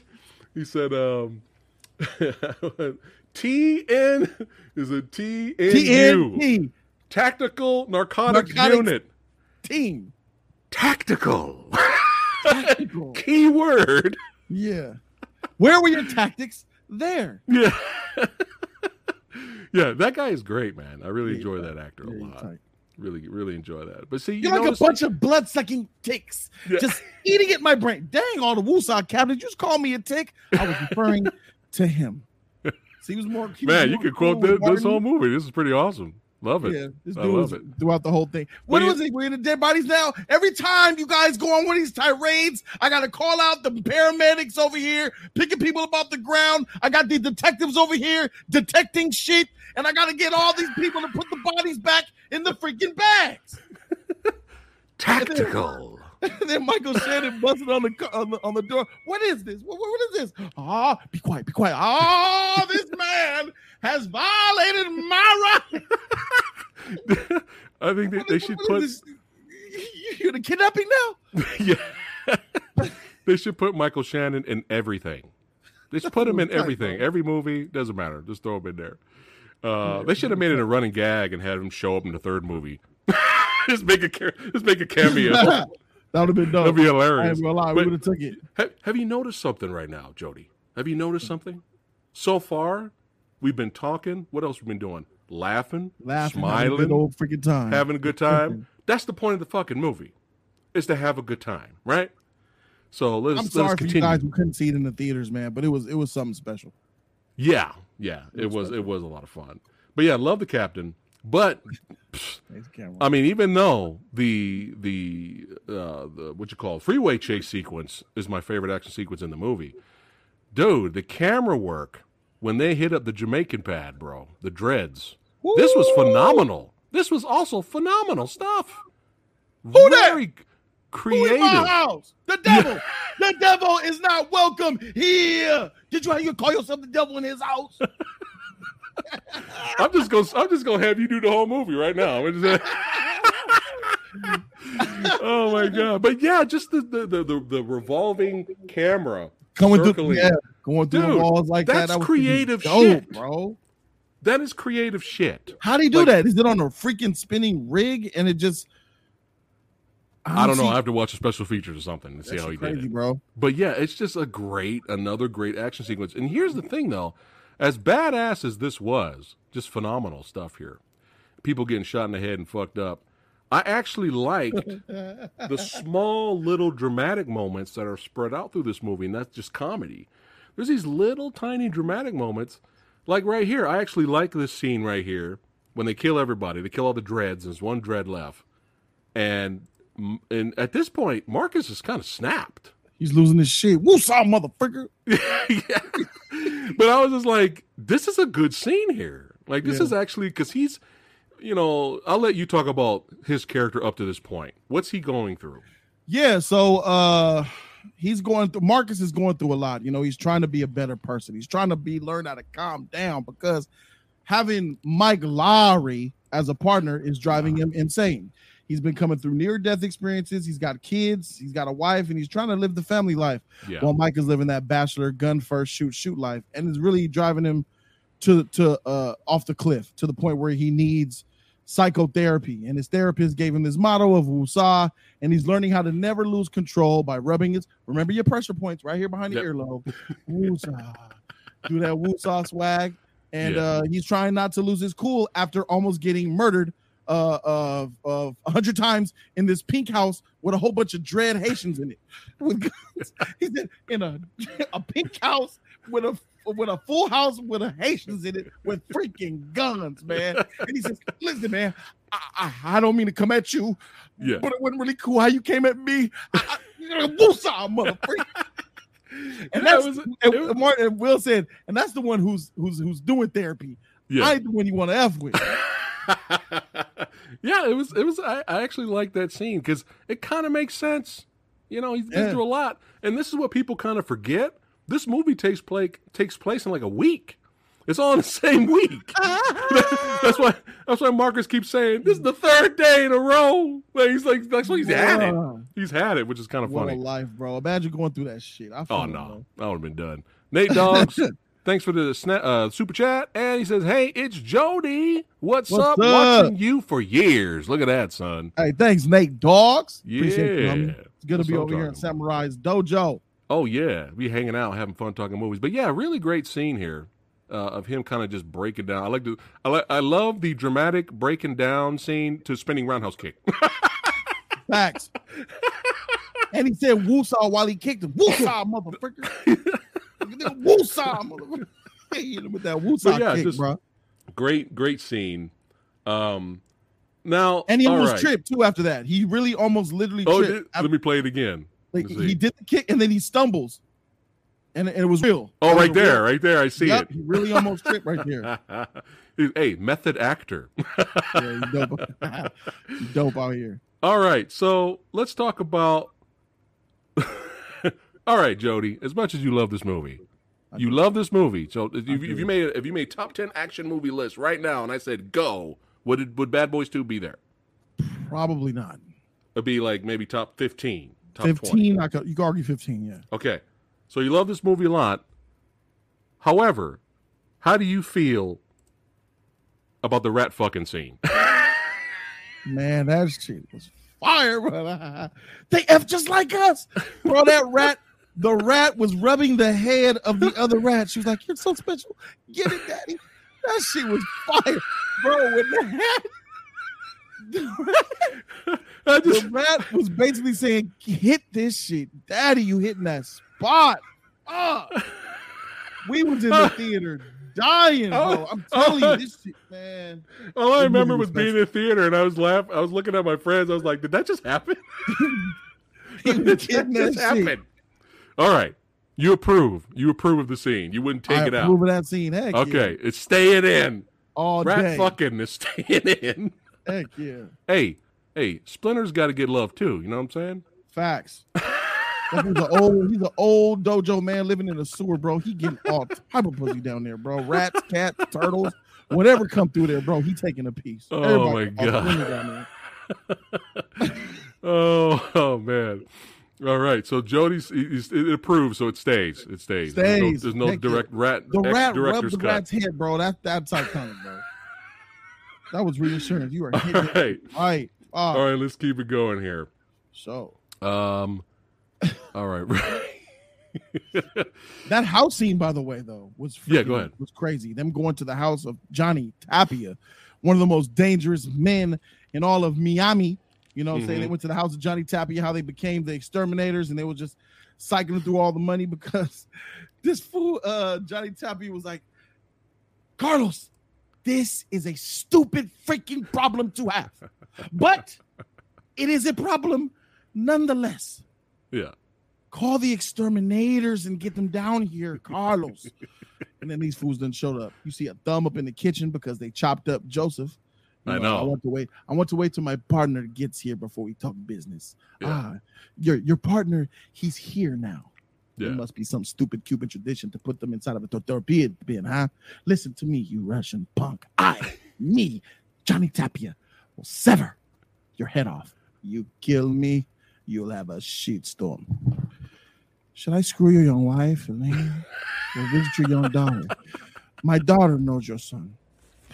A: He said, um, "TN is a TNU
B: TNT
A: tactical narcotics
B: Narcotics.
A: unit.
B: team.
A: Tactical,
B: Tactical.
A: keyword.
B: yeah. Where were your tactics? There.
A: Yeah." Yeah, that guy is great, man. I really
B: Yeah,
A: enjoy that actor a
B: Yeah, he's
A: lot.
B: tight.
A: Really, really enjoy that. But see, you
B: You're like a bunch of blood sucking ticks,
A: Yeah.
B: just eating at my brain. Dang, all the woosah cabinet. You just call me a tick. I was referring to him. So he was more. he was
A: man, you
B: more
A: could
B: cool
A: quote this whole movie. This is pretty awesome. Love it.
B: Yeah, this
A: I
B: dude was
A: it.
B: throughout the whole thing.
A: What
B: What
A: do you-
B: was it? We're in the dead bodies now. Every time you guys go on one of these tirades, I got to call out the paramedics over here, picking people up off the ground. I got the detectives over here detecting shit, and I got to get all these people to put the bodies back in the freaking bags.
A: Tactical.
B: And then Michael Shannon busted on the, on the on the door. What is this? What, what- is this? Ah, be quiet, be quiet. Ah, this man has violated my right.
A: I think they, they
B: is-
A: should put?
B: You're the kidnapping now?
A: yeah. they should put Michael Shannon in everything. They should put him in everything. Every movie doesn't matter. Just throw him in there. Uh, they should have made it a running gag and had him show up in the third movie. just make a just make a cameo.
B: That would have been dope.
A: That'd be
B: I
A: hilarious.
B: ain't gonna lie, we would have took it.
A: Have, have you noticed something right now, Jody? Have you noticed something? So far, we've been talking. What else we been doing? Laughing,
B: Laughing,
A: smiling,
B: old freaking time.
A: having a good time. That's the point of the fucking movie, is to have a good time, right? So let's
B: I'm
A: let's
B: sorry for you
A: continue.
B: guys who couldn't see it in the theaters, man, but it was it was something special.
A: Yeah, yeah, it was it was a lot of fun. But yeah, love the captain. But I mean, even though the the uh, the what you call it, freeway chase sequence is my favorite action sequence in the movie, dude, the camera work when they hit up the Jamaican pad, bro, the dreads, this was phenomenal. This was also phenomenal stuff.
B: Who that?
A: Very
B: Who in my
A: creative.
B: house? The devil. the devil is not welcome here. Did you you call yourself the devil in his house?
A: I'm just gonna I'm just gonna have you do the whole movie right now. Oh my god! But yeah, just the the the, the, the revolving camera.
B: Coming through, yeah, going through the
A: Dude,
B: walls like that.
A: that's
B: that was
A: creative
B: dope,
A: shit.
B: bro.
A: That is creative shit.
B: How do you do
A: Like-
B: that? Is it on a freaking spinning rig and it just?
A: I don't know. I have to watch the special features or something to see how he
B: shit
A: did it.
B: bro.
A: But yeah, it's just a great, another great action sequence. And here's the thing, though, as badass as this was, just phenomenal stuff here. People getting shot in the head and fucked up. I actually liked the small little dramatic moments that are spread out through this movie, and that's just comedy. There's these little tiny dramatic moments, like right here. I actually like this scene right here when they kill everybody. They kill all the dreads. and There's one dread left, and and at this point, Marcus is kind of snapped.
B: He's losing his shit. Woosah, motherfucker.
A: yeah. But I was just like, this is a good scene here. Like, this
B: Yeah.
A: is actually because he's, you know, I'll let you talk about his character up to this point. What's he going through?
B: Yeah, so uh he's going through Marcus is going through a lot. You know, he's trying to be a better person. He's trying to be learn how to calm down because having Mike Lowry as a partner is driving him insane. He's been coming through near death experiences. He's got kids, he's got a wife, and he's trying to live the family life.
A: Yeah.
B: While Mike is living that bachelor gun first shoot shoot life, and is really driving him to to uh off the cliff to the point where he needs psychotherapy. And his therapist gave him this motto of Woosah, and he's learning how to never lose control by rubbing his remember your pressure points right here behind the
A: Yep.
B: earlobe. Woosah. do that Woosah swag, and
A: Yeah.
B: uh, he's trying not to lose his cool after almost getting murdered uh, of of a hundred times in this pink house with a whole bunch of dread Haitians in it. With guns. He said in a a pink house with a with a full house with a Haitians in it with freaking guns, man. And he says, "Listen, man, I, I, I don't mean to come at you,
A: Yeah.
B: but it wasn't really cool how you came at me. I, I, you're a woosah, motherfucker." And that's
A: was-
B: and,
A: was-
B: and Martin and Will said, and that's the one who's who's who's doing therapy.
A: Yeah.
B: I ain't the one you want to f with.
A: yeah, it was. It was. I, I actually like that scene because it kind of makes sense. You know, he's been
B: Yeah.
A: through a lot, and this is what people kind of forget. This movie takes place takes place in like a week. It's all in the same week. that's why. That's why Marcus keeps saying this is the third day in a row. Like, he's like, that's why he's had it. He's had it, which is kind of
B: What
A: funny.
B: a life, bro. Imagine going through that shit. I
A: Oh
B: it,
A: no,
B: bro.
A: I would have been done. Nate Dogs, thanks for the sna- uh, super chat, and he says, "Hey, it's Jody. What's,
B: What's
A: up?
B: up?
A: Watching you for years. Look at that, son.
B: Hey, thanks, Nate Dogs.
A: Yeah,
B: Appreciate you, homie. It's good
A: That's
B: to be over here in Samurai's dojo.
A: Oh yeah, we hanging out, having fun, talking movies. But yeah, really great scene here uh, of him kind of just breaking down. I like to, I like, I love the dramatic breaking down scene to spinning roundhouse kick.
B: Facts. and he said woosah while he kicked him. Woosah, motherfucker. woosah, motherfucker. He hit him with that woosah
A: yeah,
B: kick,
A: just-
B: bro.
A: great, great scene. Um, now,
B: And he almost
A: right.
B: tripped too after that. He really almost literally
A: Oh,
B: tripped.
A: did- let me play it again.
B: Like, he did the kick and then he stumbles. And, and it was real.
A: Oh, right there,
B: real-
A: right there. I see
B: Yep,
A: it.
B: he really almost tripped right there.
A: hey, method actor.
B: Yeah, dope. Dope out here.
A: All right, so let's talk about. All right, Jody. As much as you love this movie, you love this movie. So if you, if you made if you made top ten action movie list right now, and I said go, would it, would Bad Boys Two be there?
B: Probably not.
A: It'd be like maybe top fifteen, top
B: 15,
A: twenty.
B: I could, you could argue 15, yeah.
A: Okay, so you love this movie a lot. However, how do you feel about the rat fucking scene?
B: Man, that shit was fire, bro. They F just like us. Bro, that rat, the rat was rubbing the head of the other rat. She was like, You're so special. Get it, daddy. That shit was fire. Bro, with the hat, the
A: I just
B: the rat was basically saying, hit this shit. Daddy, you hitting that spot. Ah. We was in the theater dying, bro. I'm telling you, this shit, man.
A: All I remember was
B: was
A: being in theater and I was laughing. I was looking at my friends. I was like, "Did that just happen? Did that just
B: shit.
A: happen?" All right, you approve. You approve of the scene. You wouldn't take
B: I
A: it out.
B: approve of that scene. Heck
A: Okay,
B: yeah.
A: it's staying in.
B: All
A: Rat
B: day.
A: fucking is staying in.
B: Heck yeah.
A: Hey, hey, Splinter's got to get love too. You know what I'm saying?
B: Facts. He's an old, he's an old dojo man living in a sewer, bro. He getting all type of pussy down there, bro. Rats, cats, turtles, whatever come through there, bro. He taking a piece.
A: Oh,
B: Everybody
A: my God.
B: swimming down there.
A: Oh, oh man. All right, so Jody's it approves, so it stays. It stays. There's no-
B: Stays.
A: There's no,
B: Heck yeah.
A: direct rat.
B: The rat rubbed the
A: cut.
B: rat's head, bro. That that's iconic, bro. That was reassurance. You are
A: All
B: hitting it
A: right,
B: right.
A: All right. Let's keep it going here.
B: So
A: Um, all right.
B: that house scene, by the way, though, was
A: Yeah, go ahead.
B: Was crazy. Them going to the house of Johnny Tapia, one of the most dangerous men in all of Miami. You know, what I'm saying they went to the house of Johnny Tapia, how they became the exterminators, and they were just cycling through all the money because this fool, uh, Johnny Tapia, was like, Carlos, this is a stupid freaking problem to have, but it is a problem nonetheless
A: yeah.
B: call the exterminators and get them down here, Carlos. and then these fools done showed up. You see a thumb up in the kitchen because they chopped up Joseph. You
A: I know.
B: I want to wait. I want to wait till my partner gets here before we talk business.
A: Yeah.
B: Ah, your your partner, he's here now.
A: Yeah.
B: There must be some stupid Cuban tradition to put them inside of a tortilla bin, huh? Listen to me, you Russian punk. I, me, Johnny Tapia, will sever your head off. You kill me, you'll have a shitstorm. Should I screw your young wife, Elaine? Or visit your young daughter? My daughter knows your son.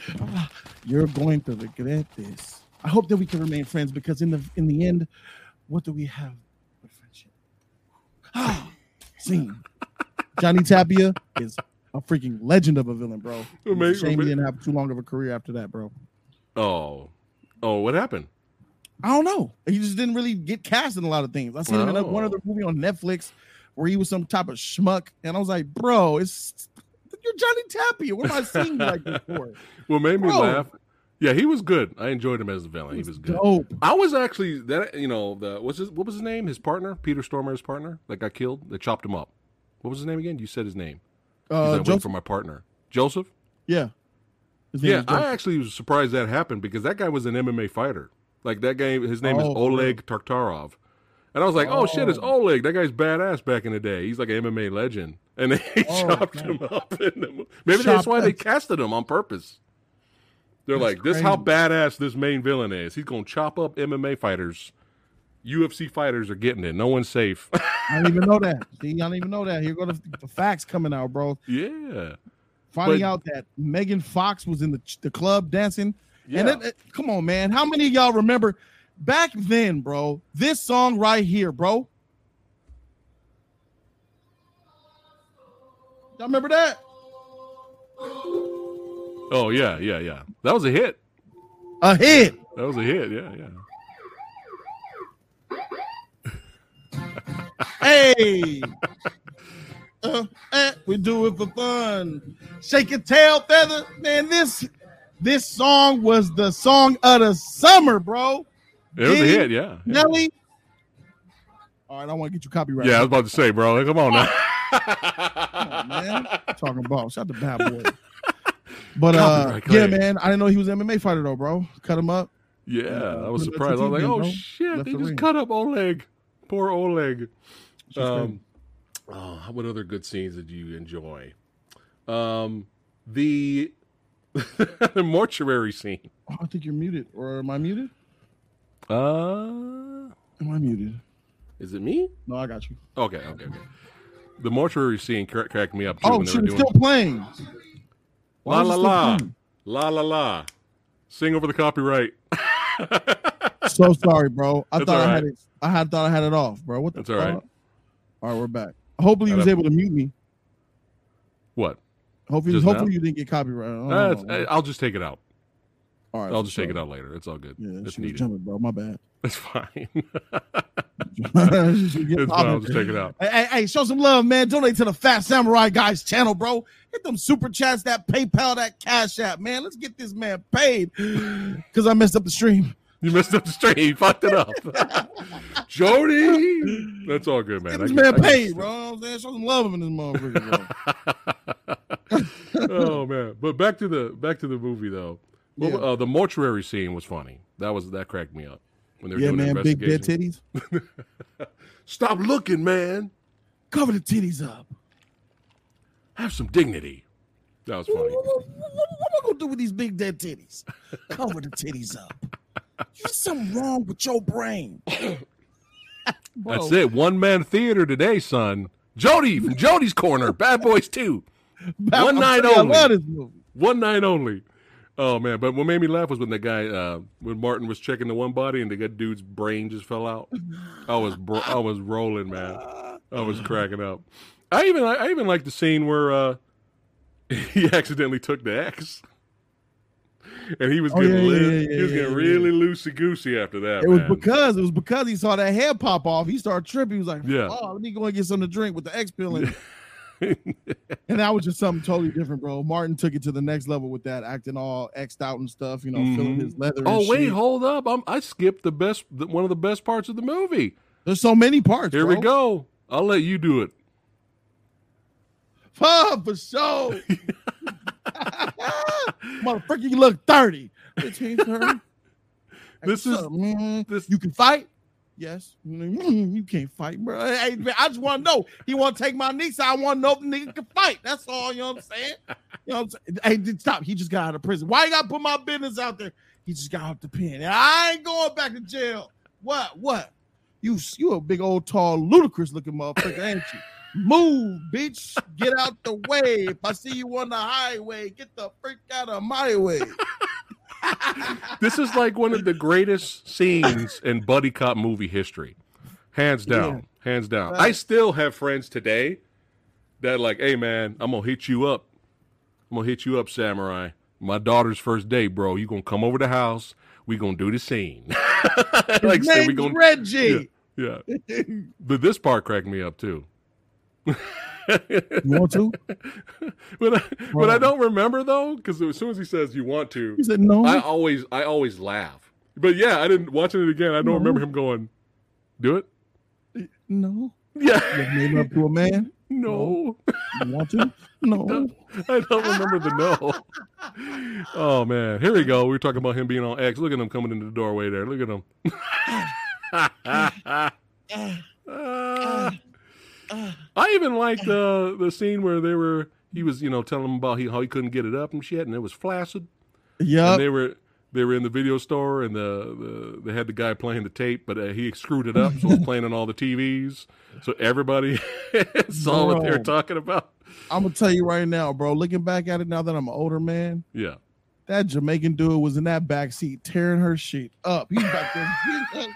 B: You're going to regret this. I hope that we can remain friends because in the in the end, what do we have but friendship? Ah, scene. Johnny Tapia is a freaking legend of a villain, bro. It's a shame he didn't have too long of a career after that, bro.
A: Oh, oh, what happened?
B: I don't know. He just didn't really get cast in a lot of things. I seen him in one
A: Oh.
B: other movie on Netflix where he was some type of schmuck, and I was like, bro, it's you're Johnny Tapia. What am I seeing you like this for?
A: What made me
B: Bro.
A: laugh? Yeah, he was good. I enjoyed him as a villain. He was good.
B: dope.
A: I was actually that you know the what's his what was his name? His partner, Peter Stormare's partner, that got killed. They chopped him up. What was his name again? You said his name. He's
B: Uh,
A: like, waiting
B: Joseph,
A: for my partner, Joseph.
B: yeah,
A: Yeah. I actually was surprised that happened because that guy was an MMA fighter. Like that guy, his name is
B: Oh, for
A: Oleg Taktarov. And I was like, oh, shit, it's
B: Oh.
A: Oleg. That guy's badass back in the day. He's like an MMA legend. And they
B: Oh,
A: chopped
B: man.
A: him up. In the, maybe that's
B: Chopped
A: why they casted him on purpose. They're
B: That's
A: like, this is how badass this main villain is. He's going to chop up MMA fighters. UFC fighters are getting it. No one's safe.
B: I don't even know that. See, I didn't even know that. Here go the, the facts coming out, bro.
A: yeah.
B: Finding
A: But-
B: out that Megan Fox was in the the club dancing.
A: Yeah.
B: And it, it- come on, man. How many of y'all remember back then, bro? This song right here, bro. Y'all remember that?
A: oh, yeah, yeah, yeah. That was a hit.
B: A hit.
A: That was a hit. Yeah, yeah.
B: Hey. Uh, eh, we do it for fun. Shake your tail feather. Man, this this song was the song of the summer, bro.
A: It was a hit. Yeah. yeah.
B: Nelly. All right, I want to get you copyright.
A: Yeah, I was about to say, bro. Come on now.
B: Come on, man. Talking about shout out to bad boy. But uh, yeah, man, I didn't know he was an MMA fighter though, bro. Cut him up.
A: yeah,
B: Yeah,
A: I was
B: put him at
A: surprised. I was like, oh
B: bro.
A: shit,
B: Left
A: they
B: the
A: just
B: ring.
A: cut up Oleg. Poor Oleg. Um, oh, what other good scenes did you enjoy? Um, the the mortuary scene.
B: oh, I think you're muted, or am I muted?
A: Uh,
B: Am I muted?
A: is it me?
B: No, I got you.
A: Okay, okay, okay. The mortuary scene cra- cracked me up too.
B: Oh, shit, it's still playing.
A: la la la la la la. Sing over the copyright.
B: So sorry, bro. I
A: That's
B: thought I had it. I had thought I had it off, bro. What the
A: That's all right.
B: fuck? All right, we're back. Hopefully, he was able to mute me.
A: What?
B: Hopefully,
A: Just
B: hopefully
A: now?
B: you didn't get copyright. Oh,
A: Uh, I'll just take it out.
B: All right,
A: I'll just take it out later. It's all good.
B: Yeah,
A: it's needed.
B: jumping, bro. My bad.
A: It's fine. It's fine. I'll just take it out.
B: Hey, hey, show some love, man. Donate to the Phat Samurai Guys channel, bro. Hit them super chats, that PayPal, that Cash App, man. Let's get this man paid because I messed up the stream.
A: You messed up the stream. You fucked it up. Jody. That's all good, man.
B: Get this man
A: I get
B: paid, bro. You I'm saying? Show some love in this motherfucker, bro.
A: oh man. But back to the back to the movie though.
B: Yeah.
A: uh, the mortuary scene was funny. That was that cracked me up when they were
B: yeah,
A: doing the
B: man. Big dead titties.
A: Stop looking, man.
B: Cover the titties up.
A: Have some dignity. That was funny.
B: what, what, what, what am I gonna do with these big dead titties? Cover the titties up. There's something wrong with your brain.
A: That's it. One man theater today, son. Jody from Jody's Corner. Bad Boys 2.
B: Bad-
A: One night only.
B: I love this movie.
A: One night only. Oh man! But what made me laugh was when the guy, uh, when Martin was checking the one body and the good dude's brain just fell out. I was, bro- I was rolling, man. I was cracking up. I even, I even like the scene where uh, he accidentally took the X, and he was
B: Oh,
A: getting,
B: yeah, yeah, yeah,
A: he was getting really loosey goosey after that.
B: It was because it was because he saw that head pop off. He started tripping. He was like,
A: Yeah.
B: "Oh, let me go and get something to drink with the X pill in it." and that was just something totally different, bro. Martin took it to the next level with that, acting all xed out and stuff. You know, feeling
A: Mhm.
B: his leather.
A: oh wait,
B: shit.
A: hold up! I'm, I skipped the best, the, one of the best parts of the movie.
B: there's so many parts.
A: Here
B: bro.
A: we go. I'll let you do it.
B: Fuck for sure. Motherfucker, you look 30. Bitch, he 30.
A: This is-
B: up, man?
A: this-
B: you can fight. Yes, you can't fight, bro. Hey, man, I just want to know. He want to take my niece. I want to know if the nigga can fight. That's all. You know what I'm saying? You know what I'm saying? Hey, stop. He just got out of prison. Why you got to put my business out there? He just got out the pen. I ain't going back to jail. What? What? You you a big old tall ludicrous looking motherfucker, ain't you? Move, bitch. Get out the way. If I see you on the highway, get the freak out of my way.
A: This is like one of the greatest scenes in buddy cop movie history, hands down, hands down. I still have friends today Dad, like, hey man, I'm gonna hit you up. I'm gonna hit you up, Samurai. My daughter's first day, bro. You gonna come over the house? We gonna do the scene. like, say we gonna
B: Reggie.
A: yeah. But this part cracked me up too.
B: You want to?
A: but I, but I oh. don't remember though, because as soon as he says you want to,
B: He said no.
A: I always I always laugh. But yeah, I didn't watching it again. I don't
B: No.
A: remember him going, "Do it."
B: no.
A: Yeah,
B: You made up to a man.
A: no,
B: You want to? No.
A: I don't remember the no. Oh man, here we go. We were talking about him being on X. Look at him coming into the doorway there. Look at him. Ah. I even liked the the scene where they were. He was, you know, telling him about he, how he couldn't get it up and shit, and it was flaccid. Yeah, they were they were in the video store and the, the they had the guy playing the tape but uh, he screwed it up so it was playing on all the tvs so everybody saw what they were talking about
B: I'm gonna tell you right now, bro. Looking back at it now that I'm an older man,
A: yeah
B: that Jamaican dude was in that back seat tearing her shit up. He's back there.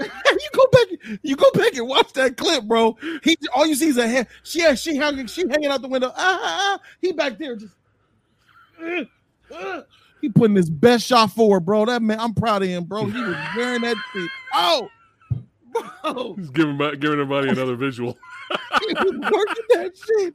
B: You go back, you go back and watch that clip, bro. He all you see is a head. She yeah, she hanging, she hanging out the window. Ah, ah, ah. He back there just. uh, uh. He putting his best shot forward, bro. That man, I'm proud of him, bro. He was wearing that shit. Oh, bro,
A: he's giving giving everybody another visual
B: he was working that shit.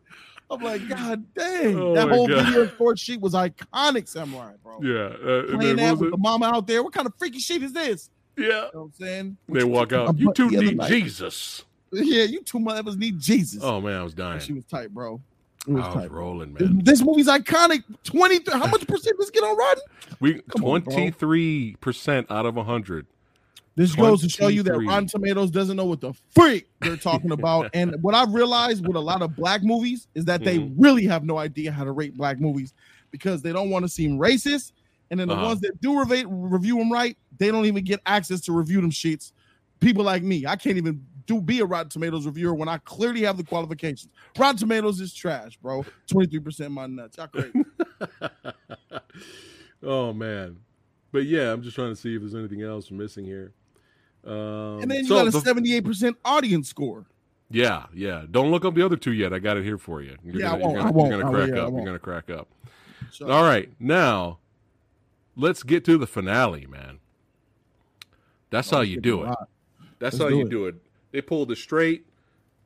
B: I'm like, God dang,
A: Oh
B: that whole
A: God.
B: video score sheet was iconic, Samurai, bro.
A: yeah uh,
B: Playing that with
A: was
B: the mama out there. What kind of freaky shit is this?
A: Yeah
B: You know what I'm saying?
A: they walk out you two need
B: night.
A: jesus
B: Yeah, you two mothers need Jesus.
A: oh man i was dying
B: she was tight, bro. It
A: i
B: was
A: was
B: tight.
A: rolling
B: This,
A: man
B: this movie's iconic. 20 how much percent does it get on Rotten?
A: we
B: Come on, bro.
A: 23% out of 100
B: This goes to show you that Rotten Tomatoes doesn't know what the freak they're talking about. and what I've realized with a lot of black movies is that they
A: Mhm.
B: really have no idea how to rate black movies because they don't want to seem racist. And then the
A: Uh-huh.
B: ones that do revate, review them right, they don't even get access to review them sheets. People like me, I can't even do be a Rotten Tomatoes reviewer when I clearly have the qualifications. Rotten Tomatoes is trash, bro. 23% my nuts. Y'all crazy.
A: oh man, but yeah, I'm just trying to see if there's anything else missing here. Um,
B: and then you
A: so
B: got a
A: the-
B: 78% audience score.
A: yeah, yeah. Don't look up the other two yet. I got it here for you. You're
B: Yeah, I
A: gonna,
B: won't,
A: You're gonna,
B: won't,
A: You're gonna crack
B: yeah,
A: up. You're gonna crack up. All right, now let's get to the finale, man. That's oh,
B: how
A: you do it. That's
B: Let's
A: how
B: do
A: you
B: it.
A: do it. They pulled it straight.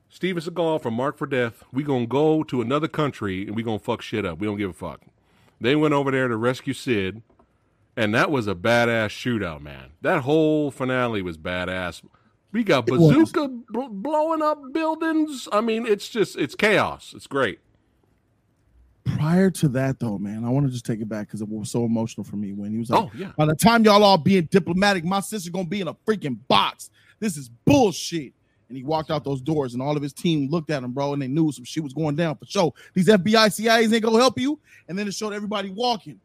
A: Steven Seagal from Marked for Death. We gonna go to another country and we gonna fuck shit up. We don't give a fuck. They went over there to rescue Sid, and that was a badass shootout, man. That whole finale was badass. We got bazooka bl- blowing up buildings. I mean, it's just it's chaos. It's great.
B: Prior to that though man i want to just take it back because it was so emotional for me when he was like
A: Oh yeah,
B: by the time y'all all being diplomatic my sister gonna be in a freaking box this is bullshit and he walked out those doors and all of his team looked at him bro and they knew some shit was going down for sure these fbi cias ain't gonna help you and then it showed everybody walking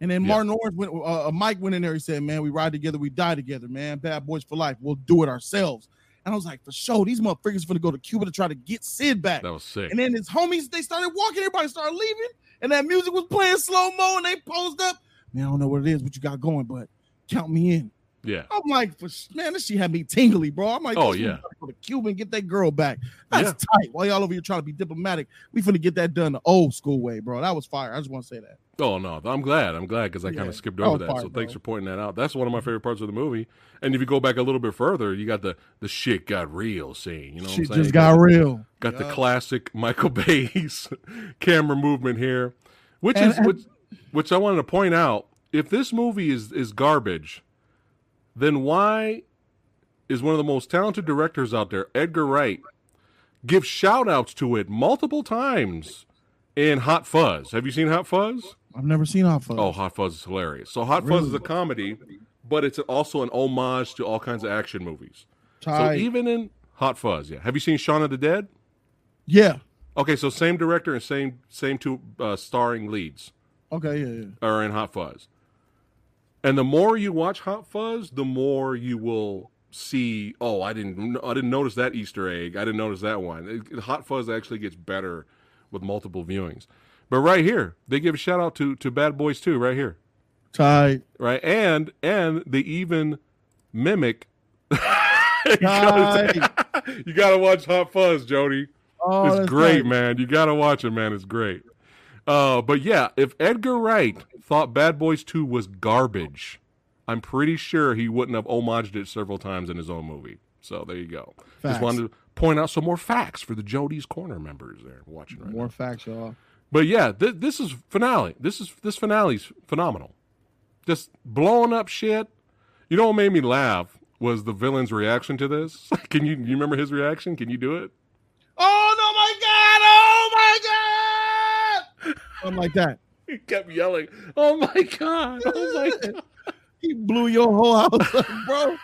B: and then
A: Yeah.
B: Martin Orange went, uh, uh, Mike went in there. He said, "Man, we ride together, we die together, man. Bad boys for life. We'll do it ourselves." And I was like, "For sure, these motherfuckers are gonna go to Cuba to try to get Sid back."
A: that was sick.
B: And then his homies, they started walking, everybody started leaving, and that music was playing slow mo, and they posed up. Man, I don't know what it is, what you got going, but count me in.
A: Yeah,
B: I'm like, man, this shit had me tingly, bro. I'm like,
A: Oh, yeah.
B: go to Cuba and get that girl back. That's
A: Yeah.
B: tight. While y'all over here trying to be diplomatic, we finna get that done the old school way, bro. That was fire. I just want to say that.
A: Oh no, I'm glad. I'm glad because I kind of skipped over that.
B: fire,
A: so thanks for pointing that out. That's one of my favorite parts of the movie. And if you go back a little bit further, you got the the shit got real scene. You know what I'm
B: shit just got real.
A: Got the classic Michael Bay's camera movement here, which
B: And-
A: is which, which I wanted to point out. If this movie is is garbage, then why is one of the most talented directors out there, Edgar Wright, give shout outs to it multiple times in Hot Fuzz? Have you seen Hot Fuzz?
B: I've never seen Hot Fuzz.
A: Oh, Hot Fuzz is hilarious. So Hot Fuzz is a comedy, but it's also an homage to all kinds of action movies. So even in Hot Fuzz, yeah. Have you seen Shaun of the Dead?
B: yeah.
A: Okay, so same director and same same two uh, starring leads
B: Okay. Yeah. Yeah.
A: are in Hot Fuzz. And the more you watch Hot Fuzz, the more you will see. Oh, I didn't I didn't notice that Easter egg. I didn't notice that one. It- Hot Fuzz actually gets better with multiple viewings. But right here, they give a shout out to to Bad Boys Two. right here.
B: Tight.
A: right? And and they even mimic. You gotta watch Hot Fuzz, Jody.
B: Oh,
A: it's great, man. You gotta watch it, man. It's great. Uh, but yeah, if Edgar Wright thought Bad Boys Two was garbage, I'm pretty sure he wouldn't have homaged it several times in his own movie. So there you go.
B: Facts.
A: Just wanted to point out some more facts for the Jody's Corner members there watching right
B: More
A: now.
B: facts, y'all.
A: But yeah, th- this is finale. This is this finale's phenomenal. Just blowing up shit. You know what made me laugh was the villain's reaction to this. Can you you remember his reaction? Can you do it?
B: Something like that.
A: He kept yelling, "Oh my god! Oh my god!"
B: He blew your whole house up, bro.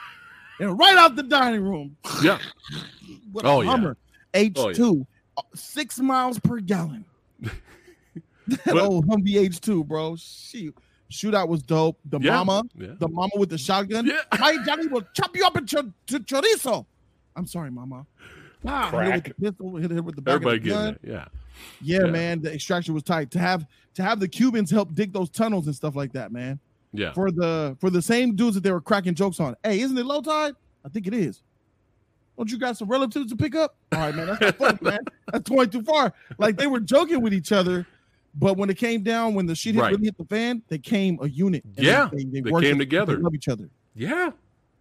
B: And right out the dining room.
A: Yeah,
B: What
A: Oh,
B: a
A: yeah.
B: Hummer H2, uh, six miles per gallon. that
A: But-
B: old Humvee H2, bro. Shoot. Shootout was dope. The
A: yeah,
B: mama,
A: Yeah,
B: the mama with the shotgun.
A: Yeah.
B: My Johnny will chop you up in chor- ch- chorizo. I'm sorry, mama. Wow, hit with the pistol, hit with the back
A: everybody
B: of the gun.
A: getting it. Yeah,
B: Yeah,
A: Yeah.
B: man, the extraction was tight. To have to have the Cubans help dig those tunnels and stuff like that, man.
A: yeah.
B: For the for the same dudes that they were cracking jokes on. Hey, isn't it low tide? I think it is. Don't you got some relatives to pick up? All right, man. That's not funny, man. That's going too far. Like they were joking with each other, but when it came down, when the shit hit,
A: Right.
B: really hit the fan, they came a unit.
A: Yeah,
B: they, they,
A: they came together.
B: Love each other.
A: Yeah,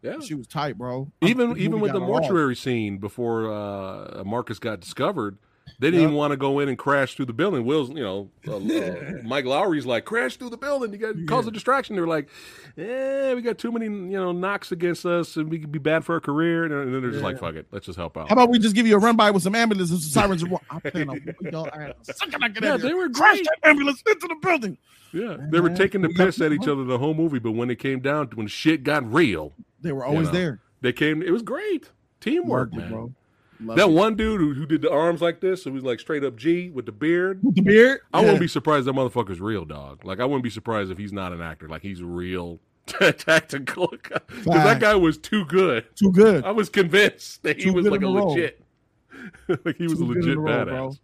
A: yeah.
B: She was tight, bro.
A: Even
B: the
A: even with the mortuary scene before uh, Marcus got discovered, they didn't
B: Yep.
A: even want to go in and crash through the building. Will's, you know, uh, uh, Mike Lowrey's like, crash through the building. You got to cause a distraction. They're like, eh, we got too many, you know, knocks against us, and we could be bad for our career. And then they're just like, fuck it, let's just help out.
B: How about we just give you a run by with some ambulances and sirens? I'm playing a y'all. I had a second I get
A: yeah, they were
B: Crash
A: great.
B: that ambulance into the building.
A: Yeah, they were taking the piss at each other the whole movie, but when it came down to when shit got real,
B: They were always
A: know,
B: there.
A: they came. It was great teamwork,
B: Loved
A: man.
B: bro.
A: That
B: it.
A: one dude who, who did the arms like this, who was like straight up G with the beard.
B: with the beard.
A: I
B: Yeah.
A: wouldn't be surprised that motherfucker's real, dog. Like I wouldn't be surprised if he's not an actor. Like he's real tactical. Because that guy was too good.
B: too good.
A: I was convinced that he was like a legit. like he was a
B: Too
A: legit
B: a row,
A: badass.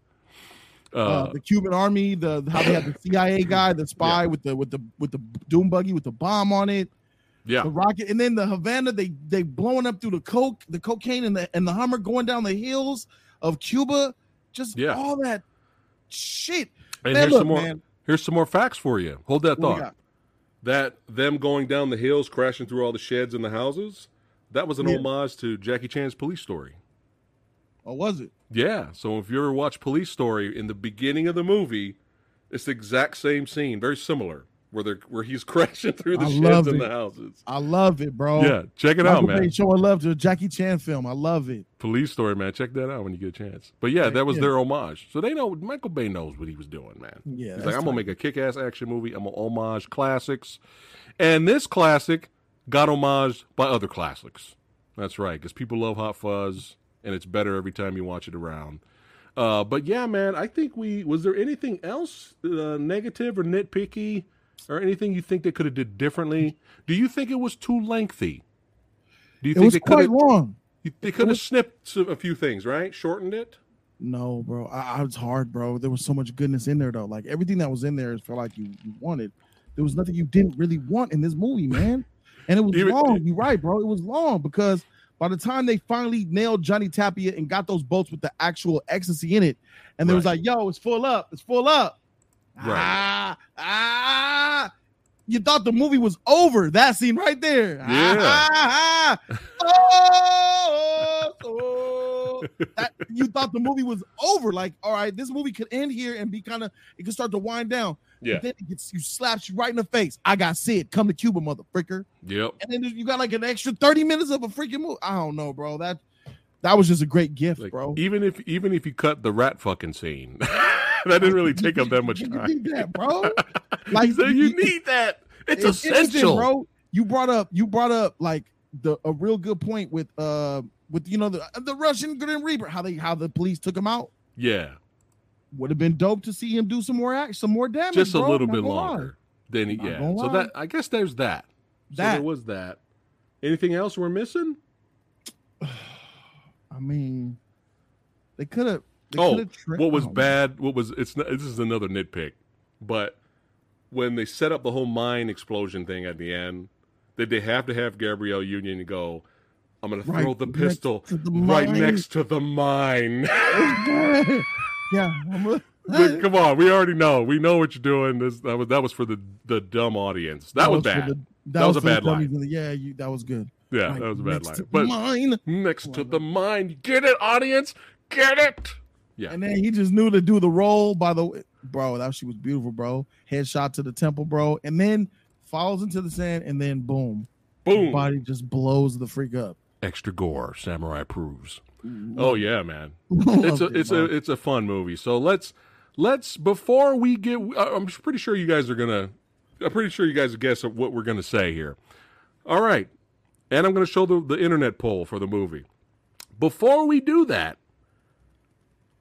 B: Uh,
A: Uh,
B: the Cuban army, the how they had the CIA guy, the spy with the with the with the doom buggy with the bomb on it,
A: yeah,
B: the rocket, and then the Havana. They they blowing up through the coke, the cocaine, and the and the Hummer going down the hills of Cuba. Just
A: Yeah.
B: all that shit.
A: and
B: Man,
A: here's
B: look,
A: some more.
B: man.
A: Here's some more facts for you. Hold that
B: What
A: thought. That them going down the hills, crashing through all the sheds and the houses. That was an
B: Yeah.
A: homage to Jackie Chan's Police Story.
B: Or was it?
A: Yeah. So if you ever watch Police Story in the beginning of the movie, it's the exact same scene, very similar, where they're where he's crashing through the
B: I
A: sheds and the houses.
B: I love it, bro.
A: Yeah, check it out, man.
B: Bay showing love to a Jackie Chan film. I love it.
A: Police Story, man. Check that out when you get a chance. But yeah, that was
B: Yeah.
A: their homage. So they know Michael Bay knows what he was doing, man.
B: Yeah,
A: He's like, I'm gonna make a kick-ass action movie. I'm gonna homage classics, and this classic got homaged by other classics. That's right, because people love Hot Fuzz, and it's better every time you watch it around. Uh, but yeah, man, I think we was there anything else uh, negative or nitpicky or anything you think they could have did differently? Do you think it was too lengthy? Do you
B: It
A: think could
B: quite long.
A: they could have snipped a few things, right? Shortened it.
B: No, bro. I, I was hard, bro. There was so much goodness in there, though. Like everything that was in there felt like you, you wanted. There was nothing you didn't really want in this movie, man. And it was
A: Even-
B: long. You're right, bro. It was long because by the time they finally nailed Johnny Tapia and got those boats with the actual ecstasy in it, and they was like, "Yo, it's full up. It's full up."
A: Right.
B: Ah, ah. You thought the movie was over. That scene right there.
A: Yeah.
B: Ah, ah, ah. Oh, oh. That, you thought the movie was over. Like, all right, this movie could end here and be kind of, it could start to wind down.
A: Yeah.
B: But then it gets you slaps you right in the face. I got Sid. Come to Cuba, motherfucker.
A: Yep.
B: And then you got like an extra 30 minutes of a freaking movie. I don't know, bro. That that was just a great gift,
A: Like,
B: bro.
A: Even if even if you cut the rat fucking scene, that didn't really take up that much
B: You
A: time.
B: need that, bro.
A: Like
B: Like
A: you, you need that. It's,
B: It's
A: essential,
B: interesting, bro. You brought up you brought up like the a real good point with uh with you know the the Russian Grim Reaper how they how the police took him out.
A: Yeah,
B: Would have been dope to see him do some more act some more damage.
A: just a
B: bro.
A: little
B: Not
A: bit longer. Then he, yeah. So
B: lie.
A: that I guess there's that. So
B: That
A: there was that. Anything else we're missing?
B: I mean, they could have.
A: Oh, what was bad? What was it's? not- This is another nitpick, but when they set up the whole mine explosion thing at the end, did they have to have Gabrielle Union go? I'm gonna
B: Right
A: throw the pistol
B: to the
A: right next to the mine.
B: yeah. A-
A: But come on, we already know. We know what you're doing. This that was that was for the the dumb audience. That, was,
B: for
A: bad.
B: the- that,
A: That was
B: was,
A: a bad line.
B: Yeah, you, that was good.
A: yeah,
B: Right
A: that was a bad
B: next
A: line.
B: to
A: But
B: mine.
A: next to the mine, get it, audience, get it. Yeah,
B: And then he just knew to do the roll by the way. Bro, that she was beautiful, bro. Headshot to the temple, bro. And then falls into the sand, and then boom.
A: boom.
B: Body just blows the freak up.
A: Extra gore. Samurai approves.
B: Mm-hmm.
A: Oh yeah, man. it's a
B: it,
A: it's a it's a fun movie. So let's let's before we get. I'm pretty sure you guys are gonna. I'm pretty sure you guys guess what we're gonna say here. All right, and I'm gonna show the the internet poll for the movie. Before we do that,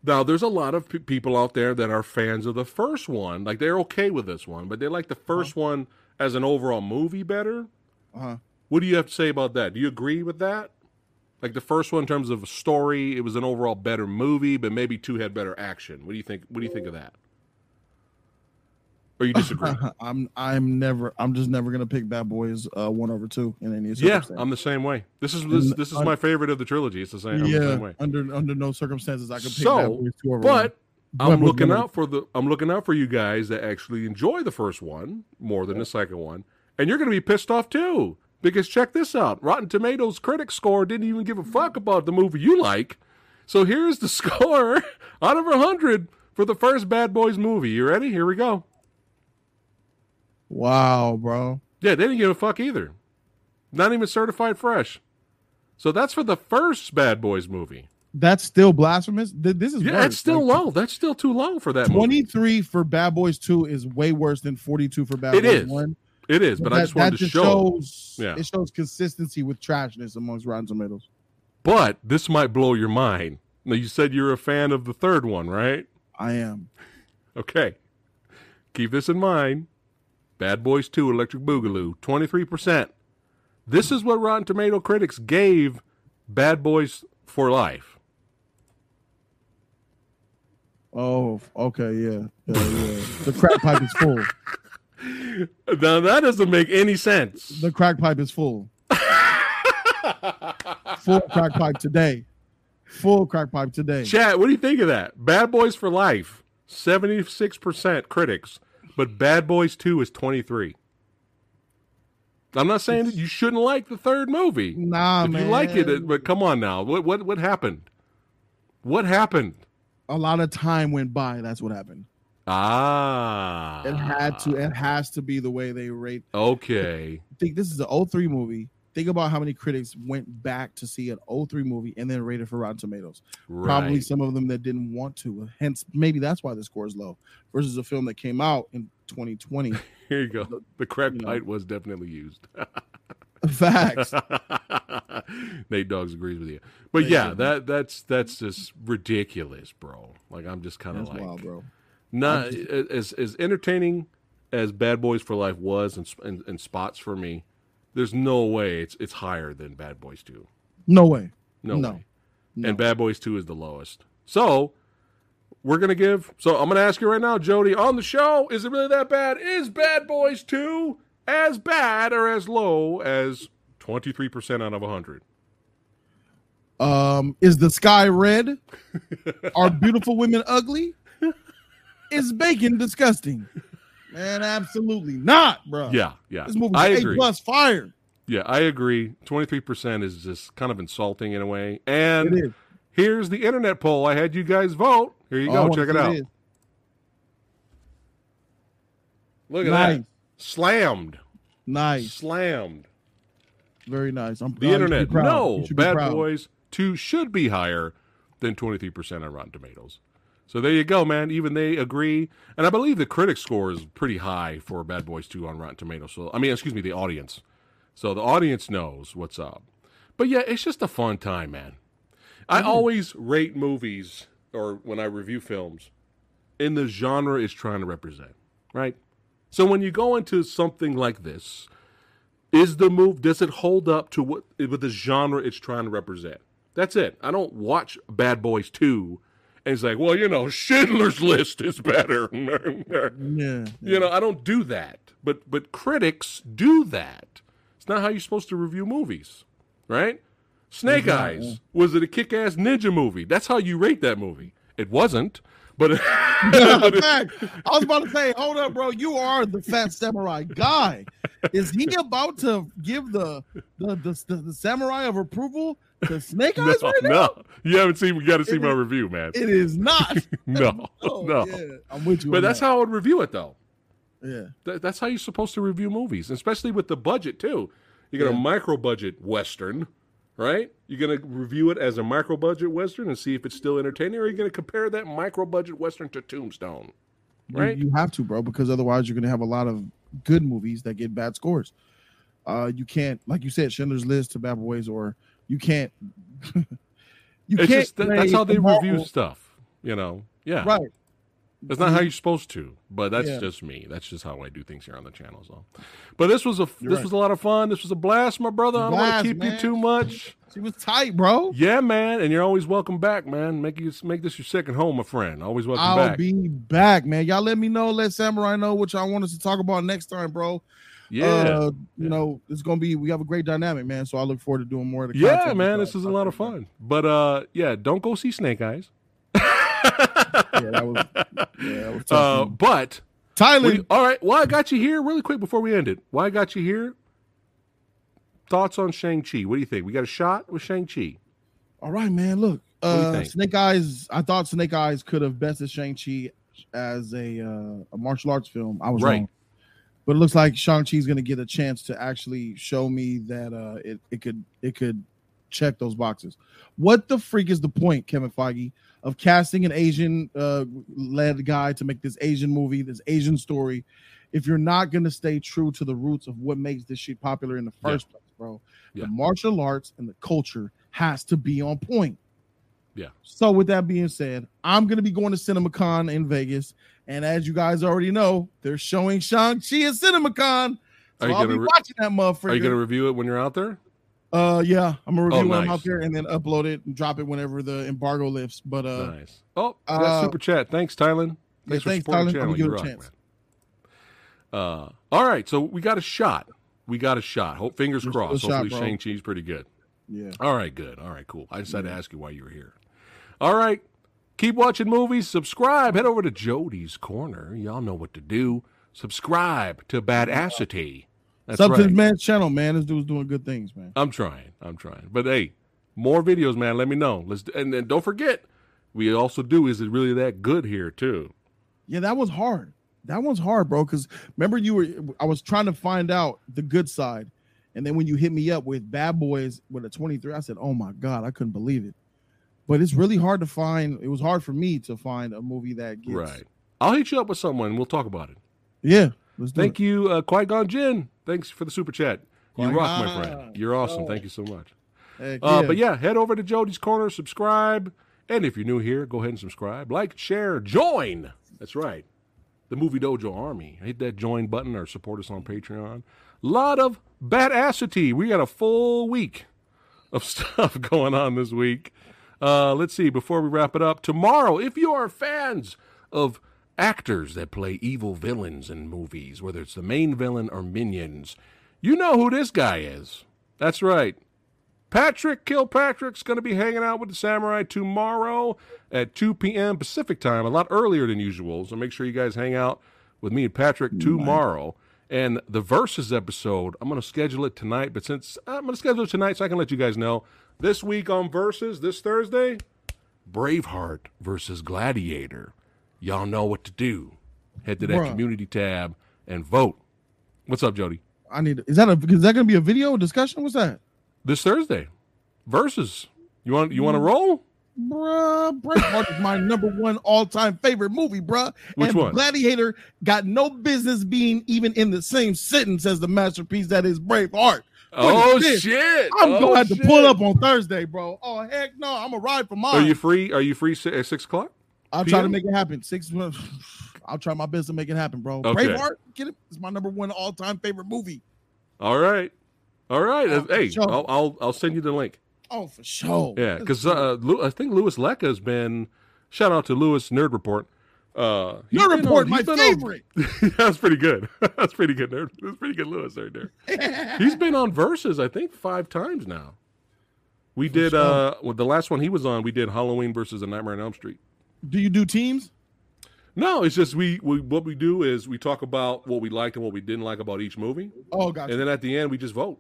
A: now there's a lot of pe- people out there that are fans of the first one. Like they're okay with this one, but they like the 1st one as an overall movie better.
B: Uh-huh.
A: What do you have to say about that? Do you agree with that? Like the first one in terms of a story, it was an overall better movie, but maybe two had better action. What do you think? What do you think of that? Or you disagree?
B: I'm I'm never I'm just never gonna pick Bad Boys uh, one over two in any
A: yeah. I'm the same way. This is this, this is my favorite of the trilogy. It's the same. I'm the
B: yeah,
A: same way.
B: under under no circumstances I could pick
A: So,
B: Bad Boys two over.
A: But
B: Bad
A: I'm looking out for the I'm looking out for you guys that actually enjoy the first one more than the second one, and you're going to be pissed off too because check this out: Rotten Tomatoes critic score didn't even give a fuck about the movie you like. So here's the score out of hundred for the first Bad Boys movie. You ready? Here we go.
B: Wow, bro.
A: Yeah, they didn't give a fuck either. Not even certified fresh. So that's for the first Bad Boys movie.
B: That's still blasphemous. Th- This is
A: Yeah,
B: worse.
A: that's still
B: Like,
A: low. That's still too low for that
B: 23 for Bad Boys 2 is way worse than 42 for Bad
A: It
B: Boys
A: is.
B: 1.
A: It is, but I
B: that-
A: just wanted
B: that
A: to
B: just
A: show.
B: shows
A: Yeah.
B: it shows consistency with trashness amongst Rotten Tomatoes.
A: But this might blow your mind. Now, you said you're a fan of the third one, right?
B: I am.
A: Okay. Keep this in mind. Bad Boys 2 Electric Boogaloo, 23%. This is what Rotten Tomato critics gave Bad Boys for Life.
B: Oh, okay, yeah. Yeah, yeah. The crack pipe is full.
A: Now, that doesn't make any sense.
B: The crack pipe is full. full crack pipe today. Full crack pipe today.
A: Chat, what do you think of that? Bad Boys for Life, 76% critics, but Bad Boys 2 is 23. I'm not saying that you shouldn't like the third movie.
B: Nah,
A: if
B: man.
A: you like it, but come on now. What what what happened? What happened?
B: a lot of time went by. That's what happened.
A: Ah.
B: It had to. It has to be the way they rate.
A: Okay.
B: I think this is an 03 movie. Think about how many critics went back to see an 03 movie and then rated for Rotten Tomatoes.
A: Right.
B: Probably some of them that didn't want to. Hence, maybe that's why the score is low. Versus a film that came out in 2020.
A: Here you go. The crack
B: you know.
A: pipe was definitely used.
B: Facts.
A: Nate Dogs agrees with you. But
B: Nate
A: yeah,
B: Dogg.
A: that that's that's just ridiculous, bro. Like I'm just kind of like
B: wild, bro.
A: not as as entertaining as Bad Boys for Life was and and, and spots for me. There's no way it's it's higher than Bad Boys 2.
B: No way.
A: No,
B: No.
A: way.
B: No.
A: And Bad Boys 2 is the lowest. So we're gonna give. So I'm gonna ask you right now, Jody, on the show, is it really that bad? Is Bad Boys 2 as bad or as low as 23% out of 100?
B: Um, is the sky red? Are beautiful women ugly? Is bacon disgusting? Man, absolutely not, bro.
A: Yeah, yeah.
B: This movie
A: I
B: A
A: agree.
B: plus fire.
A: Yeah, I agree. 23% is just kind of insulting in a way. And here's the internet poll. I had you guys vote. Here you
B: Oh,
A: go.
B: wanna
A: Check it out.
B: this.
A: Look at
B: Nice.
A: that. Slammed.
B: Nice.
A: Slammed.
B: Very nice. I'm
A: The
B: you should be
A: internet. No,
B: You should be
A: Bad. Boys 2 should be higher than 23% on Rotten Tomatoes. So there you go, man. Even they agree. And I believe the critic score is pretty high for Bad Boys 2 on Rotten Tomatoes. So, I mean, excuse me, the audience. So the audience knows what's up. But yeah, it's just a fun time, man. I mm. always rate movies or when I review films in the genre it's trying to represent, right? So when you go into something like this, is the move does it hold up to what with the genre it's trying to represent? That's it. I don't watch Bad Boys 2 and it's like, well, you know, Schindler's List is better.
B: Yeah.
A: You know, I don't do that. But but critics do that. It's not how you're supposed to review movies, right? Snake
B: not,
A: Eyes. Was it a kick ass ninja movie? That's how you rate that movie. It wasn't, but
B: Fact. I was about to say, hold up, bro. You are the Phat samurai guy. Is he about to give the the the, the, the samurai of approval to Snake
A: no,
B: Eyes right now?
A: no, you haven't seen. You got to see
B: It
A: my
B: is-
A: review, man.
B: It is not.
A: no,
B: Oh,
A: no.
B: yeah. I'm with you.
A: But that's
B: that.
A: how I would review it, though.
B: Yeah.
A: Th- that's how you're supposed to review movies, especially with the budget too. You got a micro budget western, right? You're gonna review it as a micro budget western and see if it's still entertaining, or you're gonna compare that micro budget western to Tombstone, right?
B: You, have to, bro, because otherwise you're going to have a lot of good movies that get bad scores. Uh, you can't, like you said, Schindler's List to Bad Boys, or you can't. you
A: it's
B: can't.
A: just that, that's how they review stuff, you know. Yeah,
B: Right.
A: That's not how you're supposed to, but that's
B: Yeah.
A: just me. That's just how I do things here on the channel. So, but this was a
B: You're
A: this
B: right.
A: was a lot of fun. This was a blast, my brother. I don't want to keep you too much.
B: She was tight, bro.
A: Yeah, man, and you're always welcome back, man. Make you make this your second home, my friend. Always welcome
B: I'll
A: back.
B: be back, man. Y'all let me know. Let Samurai know what y'all want us to talk about next time, bro.
A: yeah.
B: Uh, you
A: Yeah.
B: know, it's gonna be we have a great dynamic, man. So I look forward to doing more of the
A: Yeah, man, this is a lot of fun. But uh, yeah, don't go see Snake Eyes.
B: Yeah, that was yeah, that was tough.
A: Uh, but
B: Tyler,
A: we- all right, well, I got you here really quick before we end it. Why I got you here? Thoughts on Shang Chi? What do you think? We got a shot with Shang Chi.
B: all right, man. Look, uh. Snake Eyes. I thought Snake Eyes could have bested Shang Chi as a uh, a martial arts film. I was
A: Right.
B: wrong. But it looks like Shang Chi's going to get a chance to actually show me that uh, it it could it could check those boxes. What the freak is the point, Kevin Feige, of casting an Asian uh, led guy to make this Asian movie, this Asian story, if you're not going to stay true to the roots of what makes this shit popular in the
A: Yeah.
B: first place, bro?
A: Yeah.
B: The martial arts and the culture has to be on point.
A: Yeah.
B: So with that being said, I'm going to be going to CinemaCon in Vegas, and as you guys already know, they're showing Shang Chi at CinemaCon. So
A: Are you
B: I'll
A: gonna
B: be
A: re-
B: watching that motherfucker.
A: Are you going to review it when you're out there?
B: Uh, yeah, I'm gonna review
A: Oh,
B: when I'm out there and then upload it and drop it whenever the embargo lifts. But uh,
A: nice. Oh, got
B: uh,
A: super chat. Thanks, Tylen.
B: yeah,
A: Thanks for
B: thanks,
A: supporting
B: Tylen.
A: the channel. You
B: it a
A: rock, man. Uh, all right, so we got a shot. We got a shot. Hope fingers
B: There's
A: crossed. Hopefully. Shang Chi's pretty good.
B: yeah,
A: All right, good. All right, cool. I just had to ask you why you were here. All right. Keep watching movies. Subscribe. Head over to Jody's Corner. Y'all know what to do. Subscribe to Badassity. That's
B: Sub to
A: right.
B: man's channel, man. This dude's doing good things, man.
A: I'm trying. I'm trying. But hey, more videos, man. Let me know. Let's and then don't forget, we also do is it really that good here too?
B: Yeah, that was hard. That one's hard, bro. Because remember, you were I was trying to find out the good side, and then when you hit me up with Bad Boys with a 23, I said, "Oh my god, I couldn't believe it." But it's really hard to find. It was hard for me to find a movie that gets
A: Right. I'll hit you up with someone. We'll talk about it.
B: Yeah,
A: Thank
B: it.
A: you, uh, Qui Gon Jinn. Thanks for the super chat. You rock, my friend. You're awesome.
B: Oh.
A: Thank you so much. Uh. But yeah, head over to Jody's Corner, subscribe, and if you're new here, go ahead and subscribe, like, share, join. That's right, the Movie Dojo Army. Hit that join button or support us on Patreon. Lot of badassity. We got a full week of stuff going on this week. Uh, let's see. Before we wrap it up, tomorrow, if you are fans of actors that play evil villains in movies, whether it's the main villain or minions, you know who this guy is. That's right. Patrick Kilpatrick's going to be hanging out with the Samurai tomorrow at 2 p.m. Pacific time, a lot earlier than usual. So make sure you guys hang out with me and Patrick tomorrow. And the Versus episode, I'm going to schedule it tonight, but since I'm going to schedule it tonight so I can let you guys know. This week on Versus, this Thursday, Braveheart versus Gladiator. Y'all know what to do. Head to that
B: Bruh.
A: community tab and vote. What's up, Jody?
B: I need. Is that a? Is that going to be a video discussion? What's that?
A: This Thursday, Versus. You want you
B: Mm.
A: want to roll?
B: Bruh, Braveheart is my number one all-time favorite movie, bruh.
A: Which
B: and
A: one?
B: Gladiator got no business being even in the same sentence as the masterpiece that is Braveheart.
A: Oh
B: shit.
A: shit!
B: I'm
A: Oh,
B: gonna have to pull up on Thursday, bro. Oh heck no, I'm gonna ride for mine.
A: Are you free? Are you free at six o'clock?
B: I'll try to make it happen. Six. months. I'll try my best to make it happen, bro.
A: Okay.
B: Braveheart, get it? It's my number one all-time favorite movie.
A: All right, all right.
B: Oh,
A: hey,
B: sure.
A: I'll, I'll I'll send you the link.
B: Oh, for sure.
A: Yeah, because uh, I think Louis Lecca has been. Shout out to Louis Nerd Report. Uh,
B: Your report,
A: on-
B: my
A: he's on-
B: favorite.
A: That's pretty good. That's pretty good, nerd. That's pretty good, Louis right there. He's been on verses, I think, five times now. We did uh well, the last one he was on. We did Halloween versus a Nightmare on Elm Street.
B: Do you do teams?
A: No, it's just we, we what we do is we talk about what we liked and what we didn't like about each movie,
B: Oh, got you.
A: and then at the end we just vote.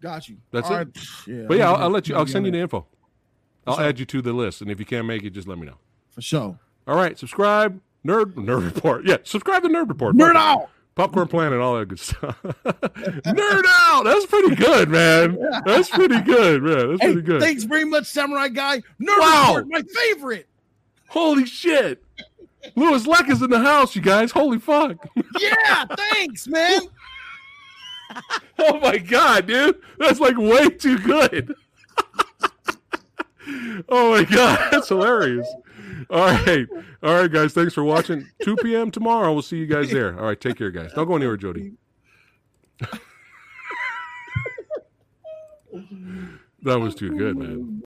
B: got you.
A: That's
B: All
A: it.
B: right. Yeah,
A: But yeah, I'll, I'll let you. I'll send you the info. I'll add you to the list, and if you can't make it, just let me know.
B: for sure.
A: All right, subscribe. Nerd Nerd Report. Yeah, subscribe to Nerd Report.
B: Nerd out.
A: Popcorn Planet, all that good stuff. Nerd out. That's pretty good, man. That's pretty good, man. That's
B: Hey,
A: pretty good.
B: thanks very much, Samurai Guy. Nerd
A: Wow.
B: Report, my favorite.
A: Holy shit. Louis Leck is in the house, you guys. Holy fuck.
B: Yeah, thanks, man.
A: Oh my god, dude. That's like way too good. oh my god, that's hilarious. All right. All right, guys. Thanks for watching. 2 p.m. tomorrow. We'll see you guys there. All right, take care, guys. Don't go anywhere, Jody. that was too good, man.